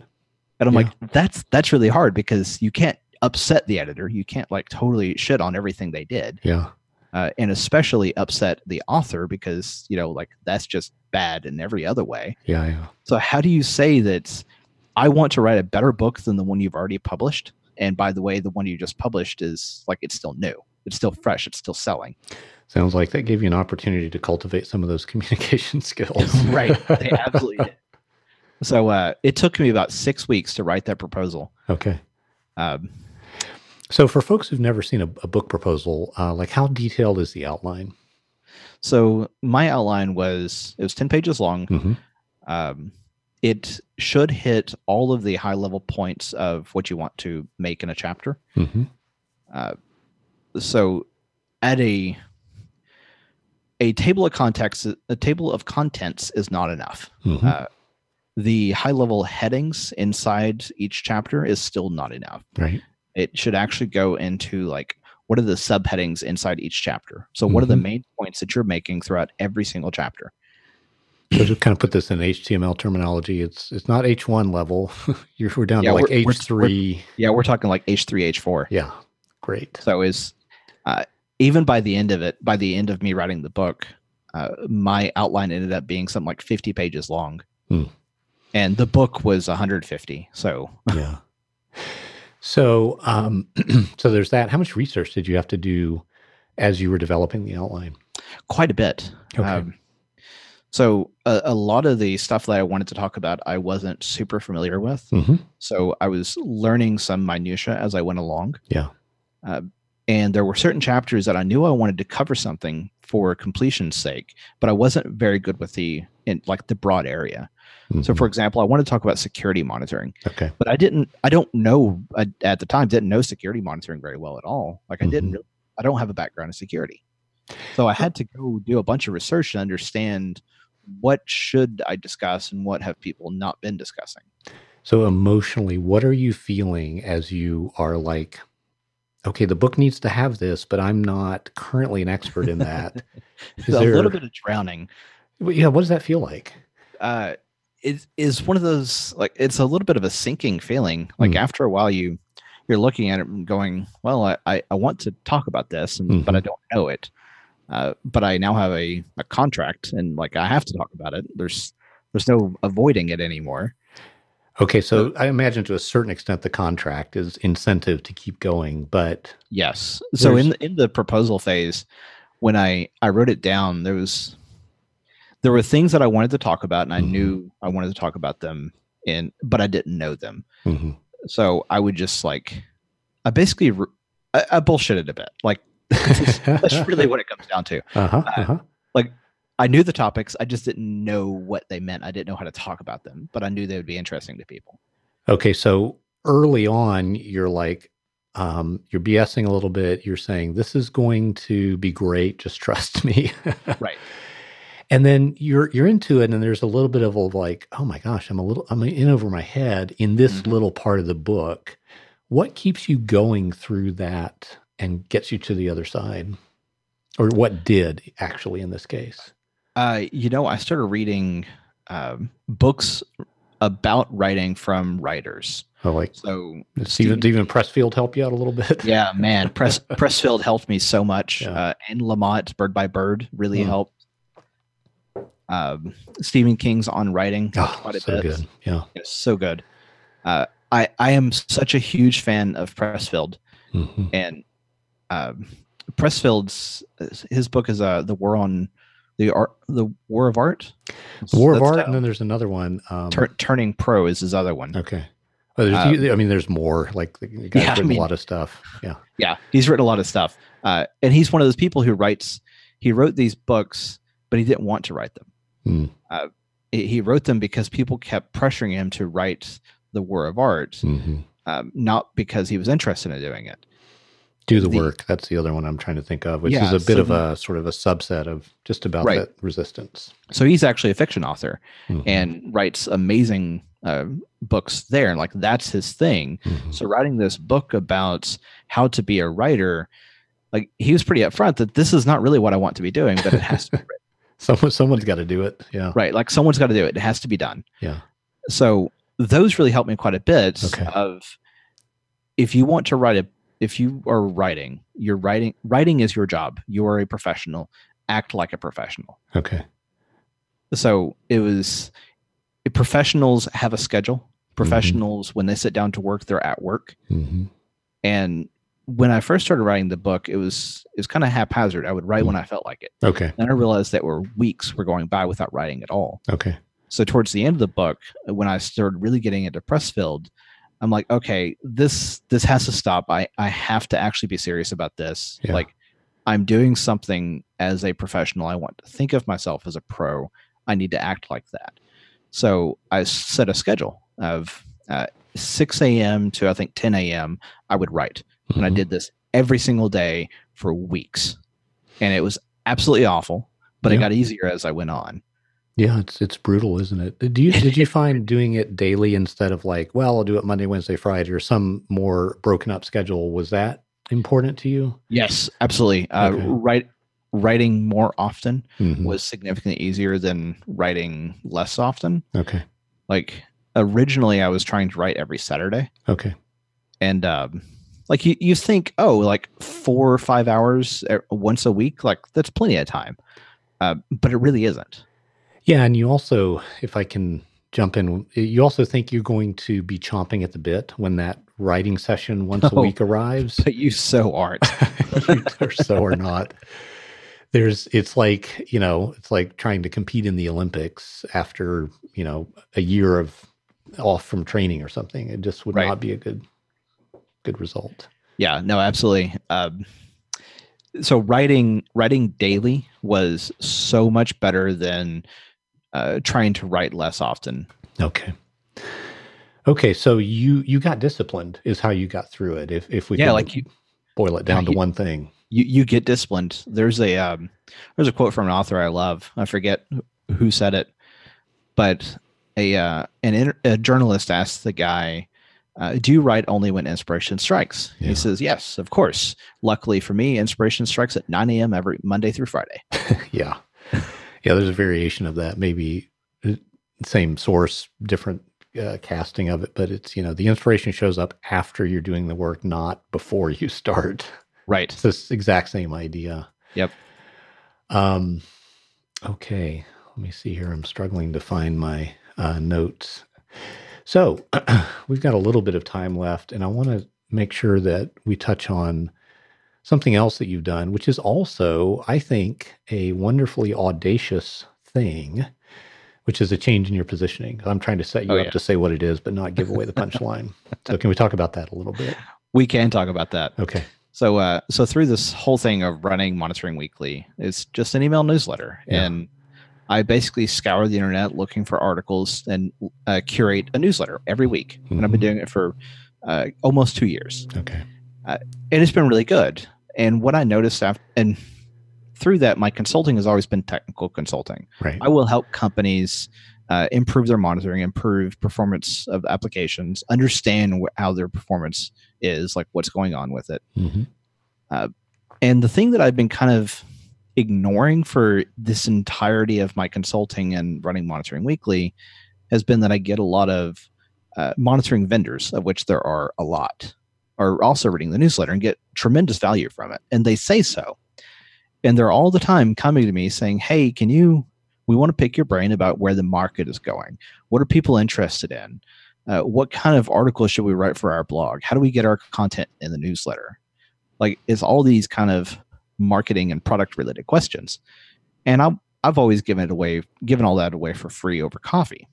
And I'm Yeah. like, that's that's really hard because you can't upset the editor. You can't like totally shit on everything they did, Yeah. uh, and especially upset the author because you know like that's just bad in every other way. Yeah. Yeah. So how do you say that I want to write a better book than the one you've already published? And by the way, the one you just published is like it's still new, it's still fresh, it's still selling. Sounds like that gave you an opportunity to cultivate some of those communication skills. right. They absolutely did. So uh, it took me about six weeks to write that proposal. okay. Um, So, for folks who've never seen a, a book proposal, uh, like how detailed is the outline? so my outline was it was ten pages long. hmm Um, it should hit all of the high level points of what you want to make in a chapter. hmm Uh, so at a a table of context a table of contents is not enough hmm uh, the high level headings inside each chapter is still not enough right. It should actually go into like what are the subheadings inside each chapter so what are the Mhm. main points that you're making throughout every single chapter So to kind of put this in HTML terminology, it's it's not H1 level. You're we're down Yeah, to like we're- we're- H3. yeah we're talking like h3 h4 Yeah. Great. so is uh, even by the end of it by the end of me writing the book uh, my outline ended up being something like 50 pages long Hmm. and the book was 150 so yeah. So, um, so there's that. How much research did you have to do as you were developing the outline? quite a bit Okay. Um, so a, a lot of the stuff that i wanted to talk about i wasn't super familiar with hmm so i was learning some minutia as i went along Yeah. uh, and there were certain chapters that i knew i wanted to cover something for completion's sake but i wasn't very good with the in like the broad area so Mhm. for example i wanted to talk about security monitoring okay. but i didn't i don't know I, at the time didn't know security monitoring very well at all like i didn't Mhm. i don't have a background in security so i had to go do a bunch of research to understand what should i discuss and what have people not been discussing So emotionally, what are you feeling as you are like, okay, the book needs to have this, but I'm not currently an expert in that. Is a there- little bit of drowning yeah, what does that feel like? uh it is one of those like it's a little bit of a sinking feeling. Like Hmm. after a while you you're looking at it and going well i i, I want to talk about this and but i don't know it. Uh, but i now have a, a contract and like i have to talk about it. There's there's no avoiding it anymore. Okay, so I imagine to a certain extent the contract is incentive to keep going, but yes. So in in the proposal phase when i i wrote it down there was there were things that i wanted to talk about and i Mhm. knew i wanted to talk about them in but i didn't know them Mhm. so I would just like, I basically, I, I bullshitted a bit. Like that's really what it comes down to. uh-huh, uh-huh. I knew the topics, I just didn't know what they meant. I didn't know how to talk about them, but I knew they would be interesting to people. Okay, so early on, you're like, um, you're BSing a little bit. You're saying this is going to be great. Just trust me. Right. And then you're you're into it, and there's a little bit of a like, oh my gosh, I'm a little, I'm in over my head in this Mhm. little part of the book. What keeps you going through that and gets you to the other side, or what did actually in this case? Uh, you know, I started reading um, books about writing from writers. Oh, like So did Steven, did Steven Pressfield help you out a little bit? yeah, man, Press Pressfield helped me so much, Yeah. uh, and Lamott Bird by Bird really Hmm. helped. Um, Stephen King's on writing Oh, so good. Yeah. It's so good. Uh, I I am such a huge fan of Pressfield, Mhm. and um, Pressfield's his book is uh the war on the art the war of art. The War of Art, the- and then there's another one. Um, Tur- turning pro is his other one. okay. Oh, Um, I mean, there's more. Like the guy's Yeah, I written mean- a lot of stuff. Yeah. Yeah, he's written a lot of stuff, uh, and he's one of those people who writes. He wrote these books, but he didn't want to write them. Hmm. Uh, he wrote them because people kept pressuring him to write the War of Art, hmm um, not because he was interested in doing it. Do the, The- work. That's the other one I'm trying to think of, which Yeah, is a bit so of a sort of a subset of just about Right. that resistance. So he's actually a fiction author Mhm. and writes amazing uh, books there, and like that's his thing. Mhm. So writing this book about how to be a writer, like he was pretty upfront that this is not really what I want to be doing, but it has to be written. Someone, someone's got to do it. Yeah. right. Like someone's got to do it. It has to be done. Yeah. So those really helped me quite a bit Okay. of if you want to write a if you are writing, you're writing writing is your job. You are a professional. Act like a professional. Okay. So it was professionals have a schedule. Professionals, when they sit down to work, they're at work. hmm And when I first started writing the book, it was it was kind of haphazard. I would write when I felt like it. Okay. Then I realized that were weeks were going by without writing at all. Okay. So towards the end of the book, when I started really getting into Pressfield, I'm like, okay, this this has to stop. I I have to actually be serious about this. Yeah. Like I'm doing something as a professional. I want to think of myself as a pro. I need to act like that. So I set a schedule of uh, 6 a.m. to I think 10 a.m. I would write, and I Mhm. did this every single day for weeks, and it was absolutely awful. But it got easier as I went on. Yeah, it's it's brutal, isn't it? Did you did you find doing it daily instead of like, well, I'll do it Monday, Wednesday, Friday, or some more broken up schedule? Was that important to you? Yes, absolutely. Uh, Okay. write, writing more often Mhm. was significantly easier than writing less often. Okay. Like originally, I was trying to write every Saturday, Okay. and um, like you, you think, oh, like four or five hours uh, once a week, like that's plenty of time, uh, but it really isn't. Yeah, and you also, if I can jump in, you also think you're going to be chomping at the bit when that writing session once a Oh. week arrives. But you so aren't. you or so are not. There's it's like, you know, it's like trying to compete in the Olympics after, you know, a year of off from training or something. It just would Right. not be a good good result. Yeah, no, absolutely. Um, so writing writing daily was so much better than uh, trying to write less often. Okay. Okay, so you you got disciplined is how you got through it. If if we Yeah, like you- boil it down to you- one thing. you you get disciplined. There's a um, there's a quote from an author I love. I forget who said it, but a uh, an a journalist asked the guy, uh, "Do you write only when inspiration strikes?" Yeah. He says, "Yes, of course." Luckily for me, inspiration strikes at 9 a.m. every Monday through Friday. yeah. Yeah, there's a variation of that. Maybe uh, same source, different uh, casting of it, but it's, you know, the inspiration shows up after you're doing the work, not before you start. Right. It's this exact same idea. Yep. Um, okay. Let me see here. I'm struggling to find my uh, notes. So we've got a little bit of time left, and I want to make sure that we touch on something else that you've done, which is also, I think, a wonderfully audacious thing, which is a change in your positioning. I'm trying to set you Oh, up yeah. to say what it is, but not give away the punchline. so, can we talk about that a little bit? We can talk about that. Okay. So, uh, so through this whole thing of running monitoring weekly, it's just an email newsletter, Yeah. and I basically scour the internet looking for articles and uh, curate a newsletter every week. And I've been Mhm. doing it for uh, almost two years, Okay. and it's been really good. And what I noticed after, and through that, my consulting has always been technical consulting. Right. I will help companies uh, improve their monitoring, improve performance of applications, understand wh- how their performance is, like what's going on with it. Mhm. And the thing that I've been kind of ignoring for this entirety of my consulting and running monitoring weekly has been that I get a lot of uh, monitoring vendors, of which there are a lot, are also reading the newsletter and get tremendous value from it. And they say so. And they're all the time coming to me saying, Hey, can you, we want to pick your brain about where the market is going. What are people interested in? Uh, what kind of articles should we write for our blog? How do we get our content in the newsletter? Like, it's all these kind of marketing and product related questions. And i I've always given it away, given all that away for free over coffee.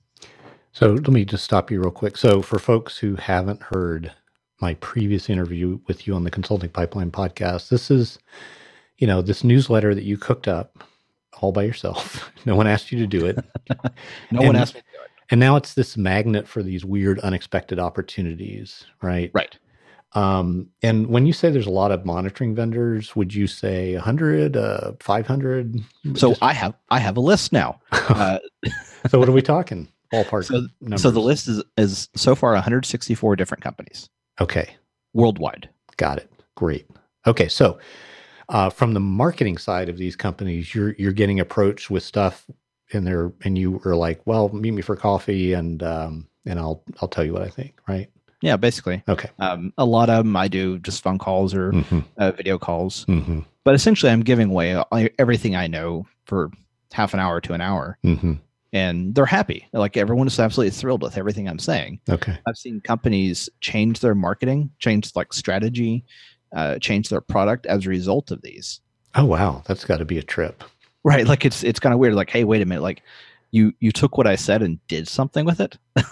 So let me just stop you real quick. So for folks who haven't heard my previous interview with you on the Consulting Pipeline podcast, this is, you know, this newsletter that you cooked up all by yourself. No one asked you to do it. no and, one asked me to do it. And now it's this magnet for these weird, unexpected opportunities, right? Right. Um, and when you say there's a lot of monitoring vendors, would you say 100, uh, 500? So Just... I have I have a list now. Uh, so what are we talking? Ballpark. So, so the list is is so far 164 different companies. Okay. Worldwide. Got it. Great. Okay, so uh, from the marketing side of these companies, you're you're getting approached with stuff in there, and you are like, "Well, meet me for coffee, and um, and I'll I'll tell you what I think." Right? Yeah, basically. Okay. Um, a lot of them I do just phone calls or mm-hmm. uh, video calls, mm-hmm. but essentially I'm giving away everything I know for half an hour to an hour, mm-hmm. and they're happy. Like everyone is absolutely thrilled with everything I'm saying. Okay. I've seen companies change their marketing, change like strategy, uh, change their product as a result of these. Oh wow, that's got to be a trip. Right. Like it's it's kind of weird. Like, hey, wait a minute. Like you you took what I said and did something with it.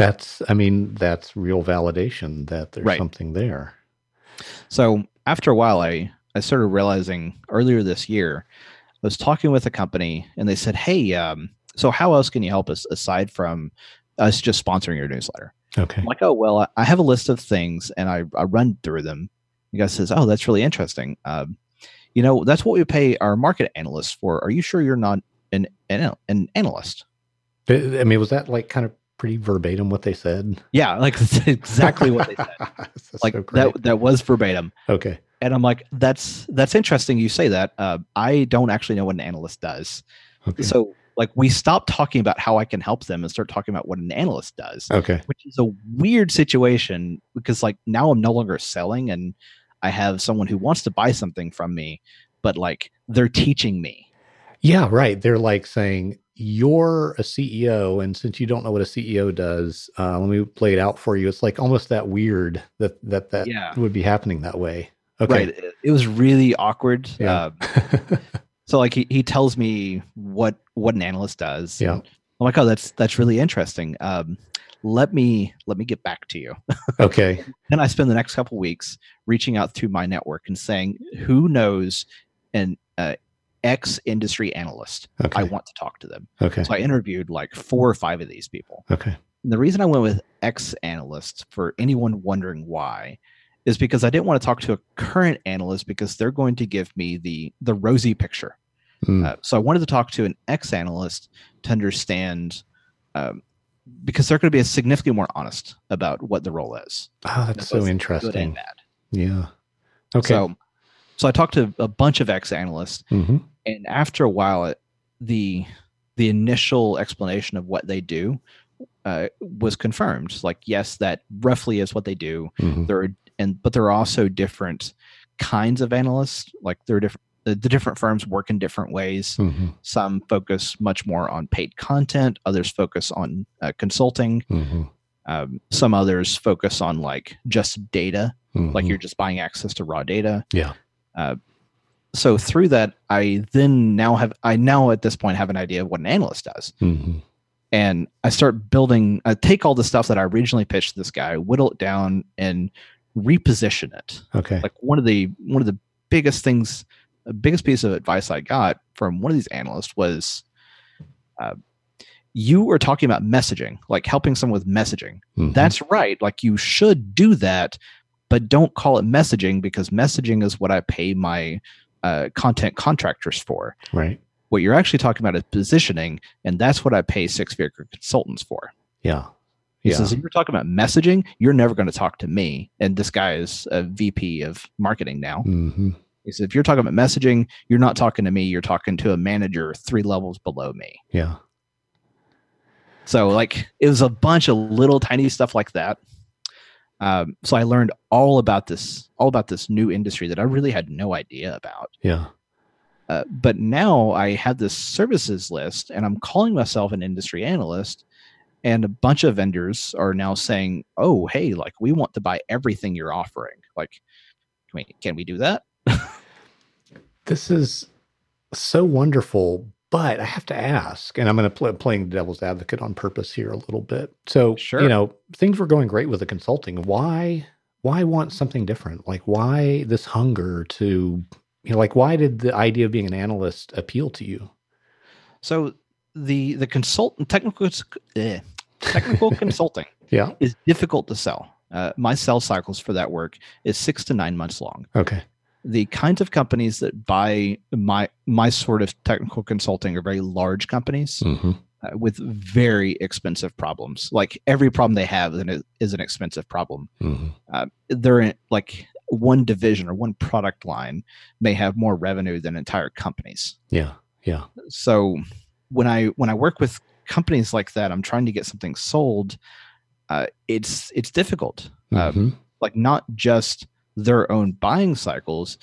That's, I mean, that's real validation that there's right. something there. So after a while, I, I started realizing earlier this year, I was talking with a company and they said, Hey, um, so how else can you help us aside from us just sponsoring your newsletter? Okay. I'm like, oh, well, I have a list of things and I, I run through them. The guy says, Oh, that's really interesting. Um, you know, that's what we pay our market analysts for. Are you sure you're not an, an, an analyst? I mean, was that like kind of pretty verbatim what they said? Yeah, like exactly what they said. like so that that was verbatim. Okay. And I'm like, that's that's interesting. You say that. Uh, I don't actually know what an analyst does. Okay. So like we stop talking about how I can help them and start talking about what an analyst does. Okay. Which is a weird situation because like now I'm no longer selling and I have someone who wants to buy something from me, but like they're teaching me. Yeah, right. They're like saying, you're a CEO, and since you don't know what a CEO does, uh, let me play it out for you. It's like almost that weird that that that yeah. would be happening that way. Okay. Right. It was really awkward. Yeah. Uh, so like he, he tells me what what an analyst does. Yeah. I'm like, oh, that's that's really interesting. Um, let me let me get back to you. okay. and I spend the next couple weeks reaching out through my network and saying, who knows an uh, ex industry analyst. Okay. I want to talk to them. Okay. So I interviewed like four or five of these people. Okay. And the reason I went with ex analysts for anyone wondering why is because I didn't want to talk to a current analyst because they're going to give me the the rosy picture. Mm. Uh, so I wanted to talk to an ex analyst to understand um, because they're going to be a significantly more honest about what the role is. Oh, that's so interesting. Yeah. Okay. So so I talked to a bunch of ex analysts, mm-hmm. and after a while, it, the the initial explanation of what they do uh, was confirmed. Like, yes, that roughly is what they do. Mm-hmm. There are, and but there are also different kinds of analysts. Like there are different. The, the different firms work in different ways. Mm-hmm. Some focus much more on paid content. Others focus on uh, consulting. Mm-hmm. Um, some others focus on like just data, like mm-hmm. you're just buying access to raw data. Yeah. Uh, so through that, I then now have I now at this point have an idea of what an analyst does. Mm-hmm. And I start building, I take all the stuff that I originally pitched this guy, whittle it down and reposition it. Okay. Like one of the one of the biggest things, the biggest piece of advice I got from one of these analysts was uh, you were talking about messaging, like helping someone with messaging. Mm-hmm. That's right. Like you should do that, but don't call it messaging because messaging is what I pay my uh, content contractors for. Right. What you're actually talking about is positioning, and that's what I pay six figure consultants for. Yeah. He yeah. says, if you're talking about messaging, you're never going to talk to me. And this guy is a VP of marketing now. Mm-hmm. He says, if you're talking about messaging, you're not talking to me. You're talking to a manager three levels below me. Yeah. So like it was a bunch of little tiny stuff like that. Um, so I learned all about this, all about this new industry that I really had no idea about. Yeah. Uh, but now I have this services list, and I'm calling myself an industry analyst. And a bunch of vendors are now saying, "Oh, hey, like we want to buy everything you're offering. Like, can we, can we do that?" this is so wonderful, but I have to ask, and I'm going to play playing devil's advocate on purpose here a little bit. So, Sure. you know, things were going great with the consulting. Why, why want something different? Like, why this hunger to, you know, like, why did the idea of being an analyst appeal to you? So the the consultant technical eh, technical consulting Yeah. is difficult to sell. Uh, my sales cycles for that work is six to nine months long. Okay. The kinds of companies that buy my my sort of technical consulting are very large companies hmm uh, with very expensive problems. Like every problem they have is an, expensive problem. hmm They're in like one division or one product line may have more revenue than entire companies. Yeah. Yeah. so when i when i work with companies like that i'm trying to get something sold uh, it's it's difficult uh, Mhm. like not just their own buying cycles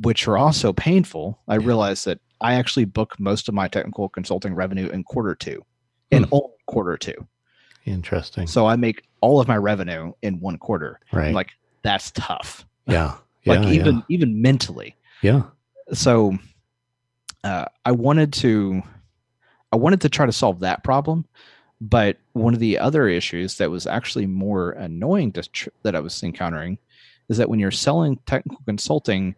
which are also painful i realized that i actually book most of my technical consulting revenue in quarter two in Hmm. only quarter two Interesting. so i make all of my revenue in one quarter right. I'm like that's tough yeah. Yeah. like even even mentally Yeah. so uh, I wanted to I wanted to try to solve that problem, but one of the other issues that was actually more annoying to tr- that I was encountering is that when you're selling technical consulting,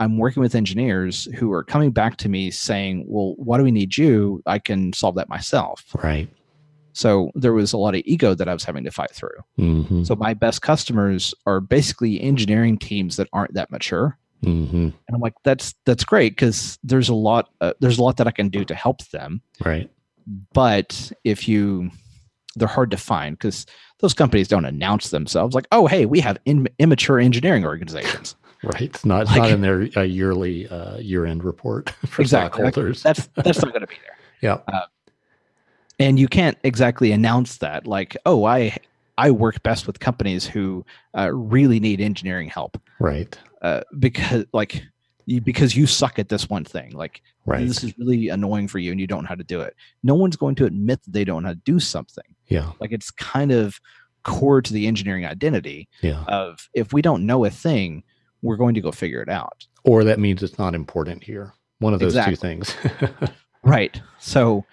I'm working with engineers who are coming back to me saying, "Well, why do we need you? I can solve that myself." Right. So there was a lot of ego that I was having to fight through. hmm So my best customers are basically engineering teams that aren't that mature hmm and i'm like that's that's great because there's a lot uh, there's a lot that i can do to help them Right. but if you they're hard to find because those companies don't announce themselves like oh hey we have in, immature engineering organizations Right. It's not, it's not in their uh, yearly uh, year end report for Exactly. Like, stockholders. that's that's not going to be there yeah. and you can't exactly announce that like oh i i work best with companies who uh, really need engineering help Right. uh, because like you, because you suck at this one thing like Right. this is really annoying for you and you don't know how to do it no one's going to admit that they don't know how to do something Yeah. like it's kind of core to the engineering identity Yeah. of if we don't know a thing we're going to go figure it out Or that means it's not important here. One of those Exactly. two things. right so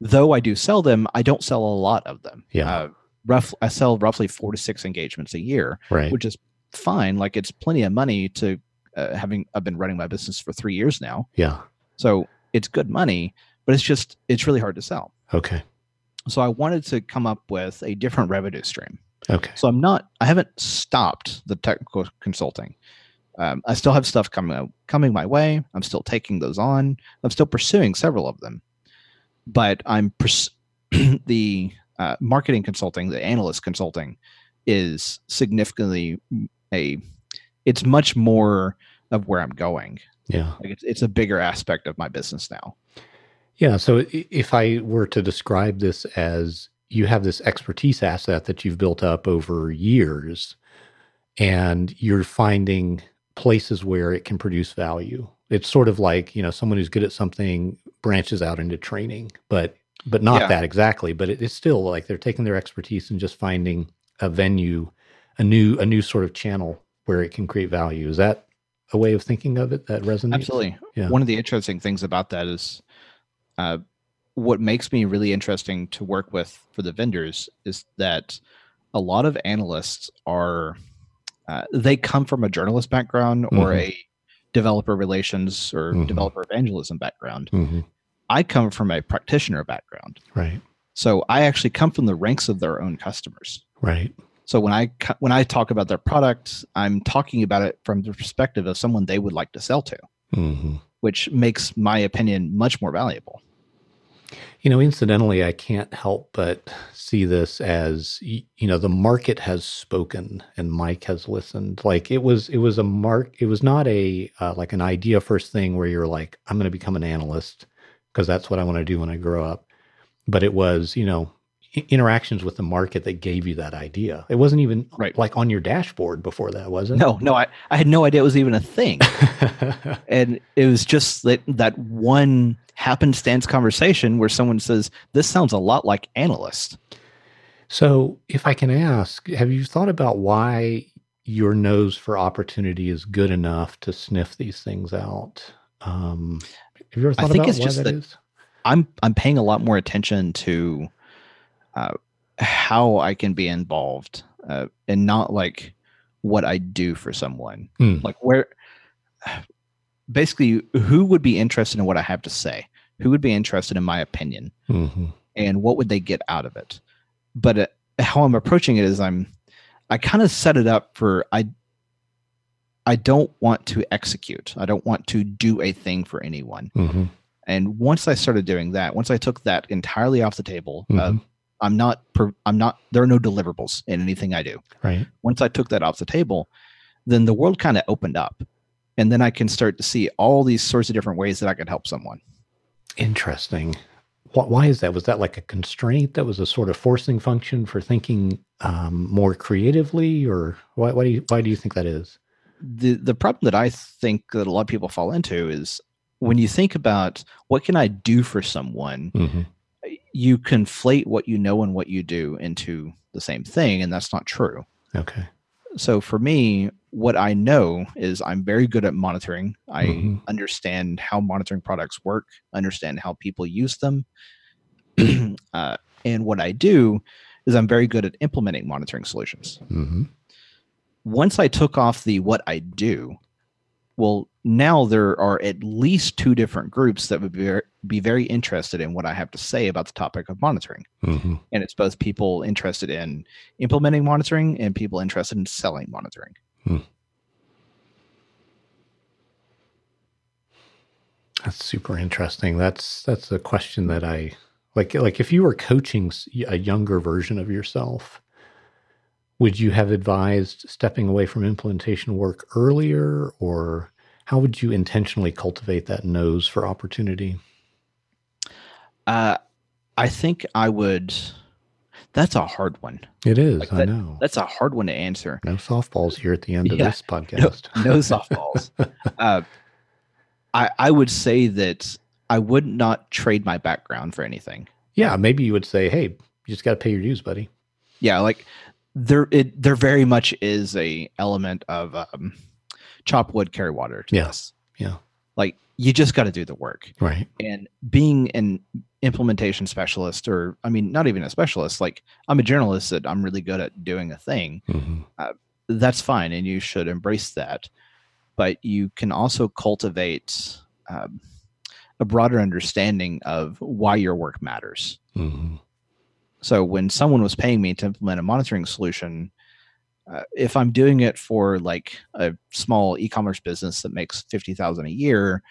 though i do sell them i don't sell a lot of them Yeah. uh, rough i sell roughly four to six engagements a year right. which is fine like it's plenty of money to uh, having i've been running my business for three years now yeah. so it's good money but it's just it's really hard to sell Okay. So i wanted to come up with a different revenue stream. Okay. so i'm not i haven't stopped the technical consulting. Um, i still have stuff coming coming my way. I'm still taking those on. I'm still pursuing several of them. But i'm pers- the uh, marketing consulting the analyst consulting is significantly a it's much more of where i'm going. Yeah. like it's, it's a bigger aspect of my business now Yeah. So if I were to describe this as you have this expertise asset that you've built up over years and you're finding places where it can produce value. It's sort of like, you know, someone who's good at something branches out into training, but but not Yeah. that exactly, but it, it's still like they're taking their expertise and just finding a venue, a new a new sort of channel where it can create value. Is that a way of thinking of it that resonates? Absolutely. Yeah. One of the interesting things about that is uh, what makes me really interesting to work with for the vendors is that a lot of analysts are uh, they come from a journalist background or Mhm. a developer relations or Mhm. developer evangelism background. hmm I come from a practitioner background. Right. So I actually come from the ranks of their own customers. Right. So when I when I talk about their product, I'm talking about it from the perspective of someone they would like to sell to, hmm which makes my opinion much more valuable. You know, incidentally, I can't help but see this as you know the market has spoken and Mike has listened. Like it was, it was a mark. It was not a uh, like an idea first thing where you're like, I'm going to become an analyst because that's what I want to do when I grow up. but it was, you know, interactions with the market that gave you that idea. It wasn't even Right. like on your dashboard before that, was it? No, no, I, I had no idea it was even a thing. and it was just that that one happenstance conversation where someone says, This sounds a lot like analyst. so, if I can ask, have you thought about why your nose for opportunity is good enough to sniff these things out? Um, have you ever I thought think about it's why just that that- is? I'm I'm paying a lot more attention to uh, how I can be involved uh, and not like what I do for someone. Hmm. Like where basically who would be interested in what I have to say? Who would be interested in my opinion? Mhm. and what would they get out of it but uh, how i'm approaching it is i'm i kind of set it up for i i don't want to execute i don't want to do a thing for anyone Mhm. and once i started doing that once i took that entirely off the table uh, Mhm. I'm not i'm not there are no deliverables in anything i do Right. once i took that off the table then the world kind of opened up and then i can start to see all these sorts of different ways that i could help someone Interesting. Why is that? Was that like a constraint that was a sort of forcing function for thinking um, more creatively, or why, why do you why do you think that is? the the problem that I think that a lot of people fall into is when you think about what can I do for someone, Mm-hmm. You conflate what you know and what you do into the same thing, and that's not true. Okay. So for me, what I know is I'm very good at monitoring. I Mhm. understand how monitoring products work, understand how people use them, uh, and what I do is I'm very good at implementing monitoring solutions hmm once I took off the what I do, well, now there are at least two different groups that would be very, be very interested in what I have to say about the topic of monitoring. hmm And it's both people interested in implementing monitoring and people interested in selling monitoring. That's super interesting. That's that's a question that I like. Like, if you were coaching a younger version of yourself, would you have advised stepping away from implementation work earlier, or how would you intentionally cultivate that nose for opportunity? Uh, I think I would. That's a hard one. It is. Like I that- know. That's a hard one to answer. No softballs here at the end of Yeah. this podcast. No softballs. uh, I I would say that I would not trade my background for anything. yeah, maybe you would say, "Hey, you just got to pay your dues, buddy." yeah like there it there very much is a element of um chop wood carry water to Yeah, yeah. like you just got to do the work. Right. and being an implementation specialist or i mean not even a specialist like i'm a journalist that i'm really good at doing a thing hmm that's fine and you should embrace that. But you can also cultivate um, a broader understanding of why your work matters. Hmm So when someone was paying me to implement a monitoring solution, uh, if I'm doing it for like a small e-commerce business that makes fifty thousand a year,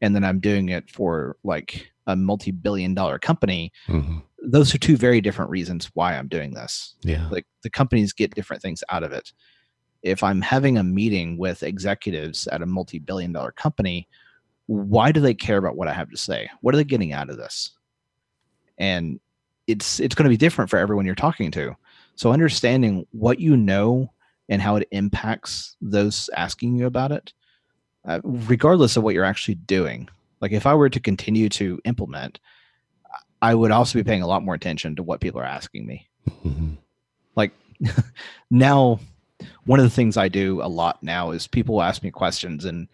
and then I'm doing it for like a multi-billion-dollar company, hmm those are two very different reasons why I'm doing this. Yeah. Like the companies get different things out of it. If I'm having a meeting with executives at a multi-billion-dollar company, why do they care about what I have to say? What are they getting out of this? And it's it's going to be different for everyone you're talking to. So understanding what you know and how it impacts those asking you about it, uh, regardless of what you're actually doing. Like if I were to continue to implement, I would also be paying a lot more attention to what people are asking me. hmm Like now, one of the things I do a lot now is people ask me questions, and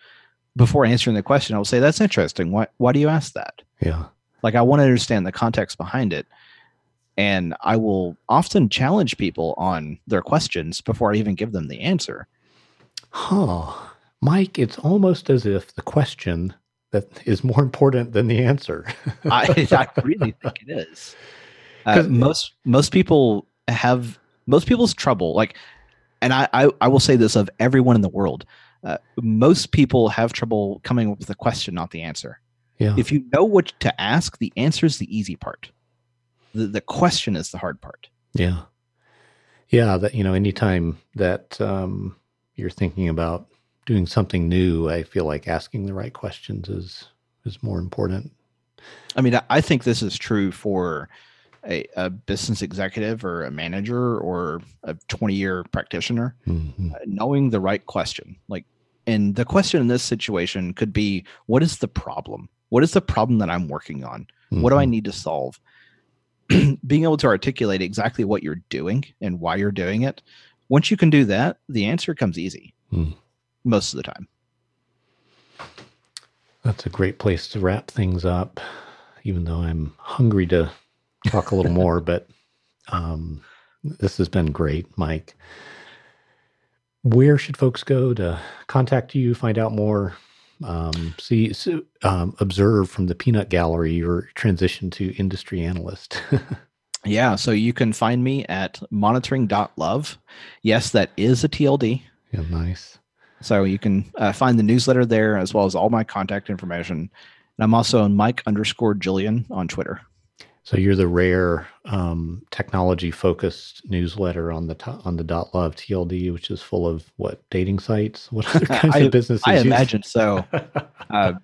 before answering the question, I'll say, "That's interesting. Why why do you ask that?" Yeah. Like I want to understand the context behind it, and I will often challenge people on their questions before I even give them the answer. Huh. Mike, it's almost as if the question that is more important than the answer. I, I really think it is. Uh, most most people have most people's trouble like, and I, I I will say this of everyone in the world, uh, most people have trouble coming up with the question, not the answer. yeah. If you know what to ask, the answer is the easy part. The the question is the hard part. Yeah. Yeah. That, you know, anytime that um, you're thinking about doing something new, I feel like asking the right questions is, is more important. I mean, I think this is true for a, a business executive or a manager or a 20 year practitioner. Mhm. Uh, knowing the right question, like, and the question in this situation could be, what is the problem? What is the problem that I'm working on? What do I Mhm. need to solve? Being able to articulate exactly what you're doing and why you're doing it. Once you can do that, the answer comes easy Hmm. most of the time. That's a great place to wrap things up, even though I'm hungry to talk a little more. But um, this has been great, Mike. Where should folks go to contact you, find out more, um, see, so, um, observe from the peanut gallery your transition to industry analyst? Yeah. So you can find me at monitoring.love. Yes, that is a TLD. yeah, nice. So you can uh, find the newsletter there as well as all my contact information. And I'm also on Mike underscore Julian on Twitter. So you're the rare um, technology focused newsletter on the to- on the dot love TLD, which is full of what dating sites, what other kinds I- of businesses? I use- imagine so. Uh,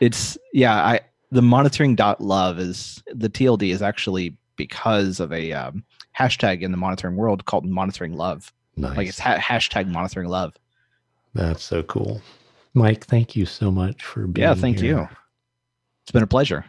it's yeah. I the monitoring dot love is the TLD is actually because of a um, hashtag in the monitoring world called monitoring love. nice. Like it's ha- hashtag monitoring love. That's so cool. Mike, thank you so much for being here. Yeah, thank here. you. It's been a pleasure.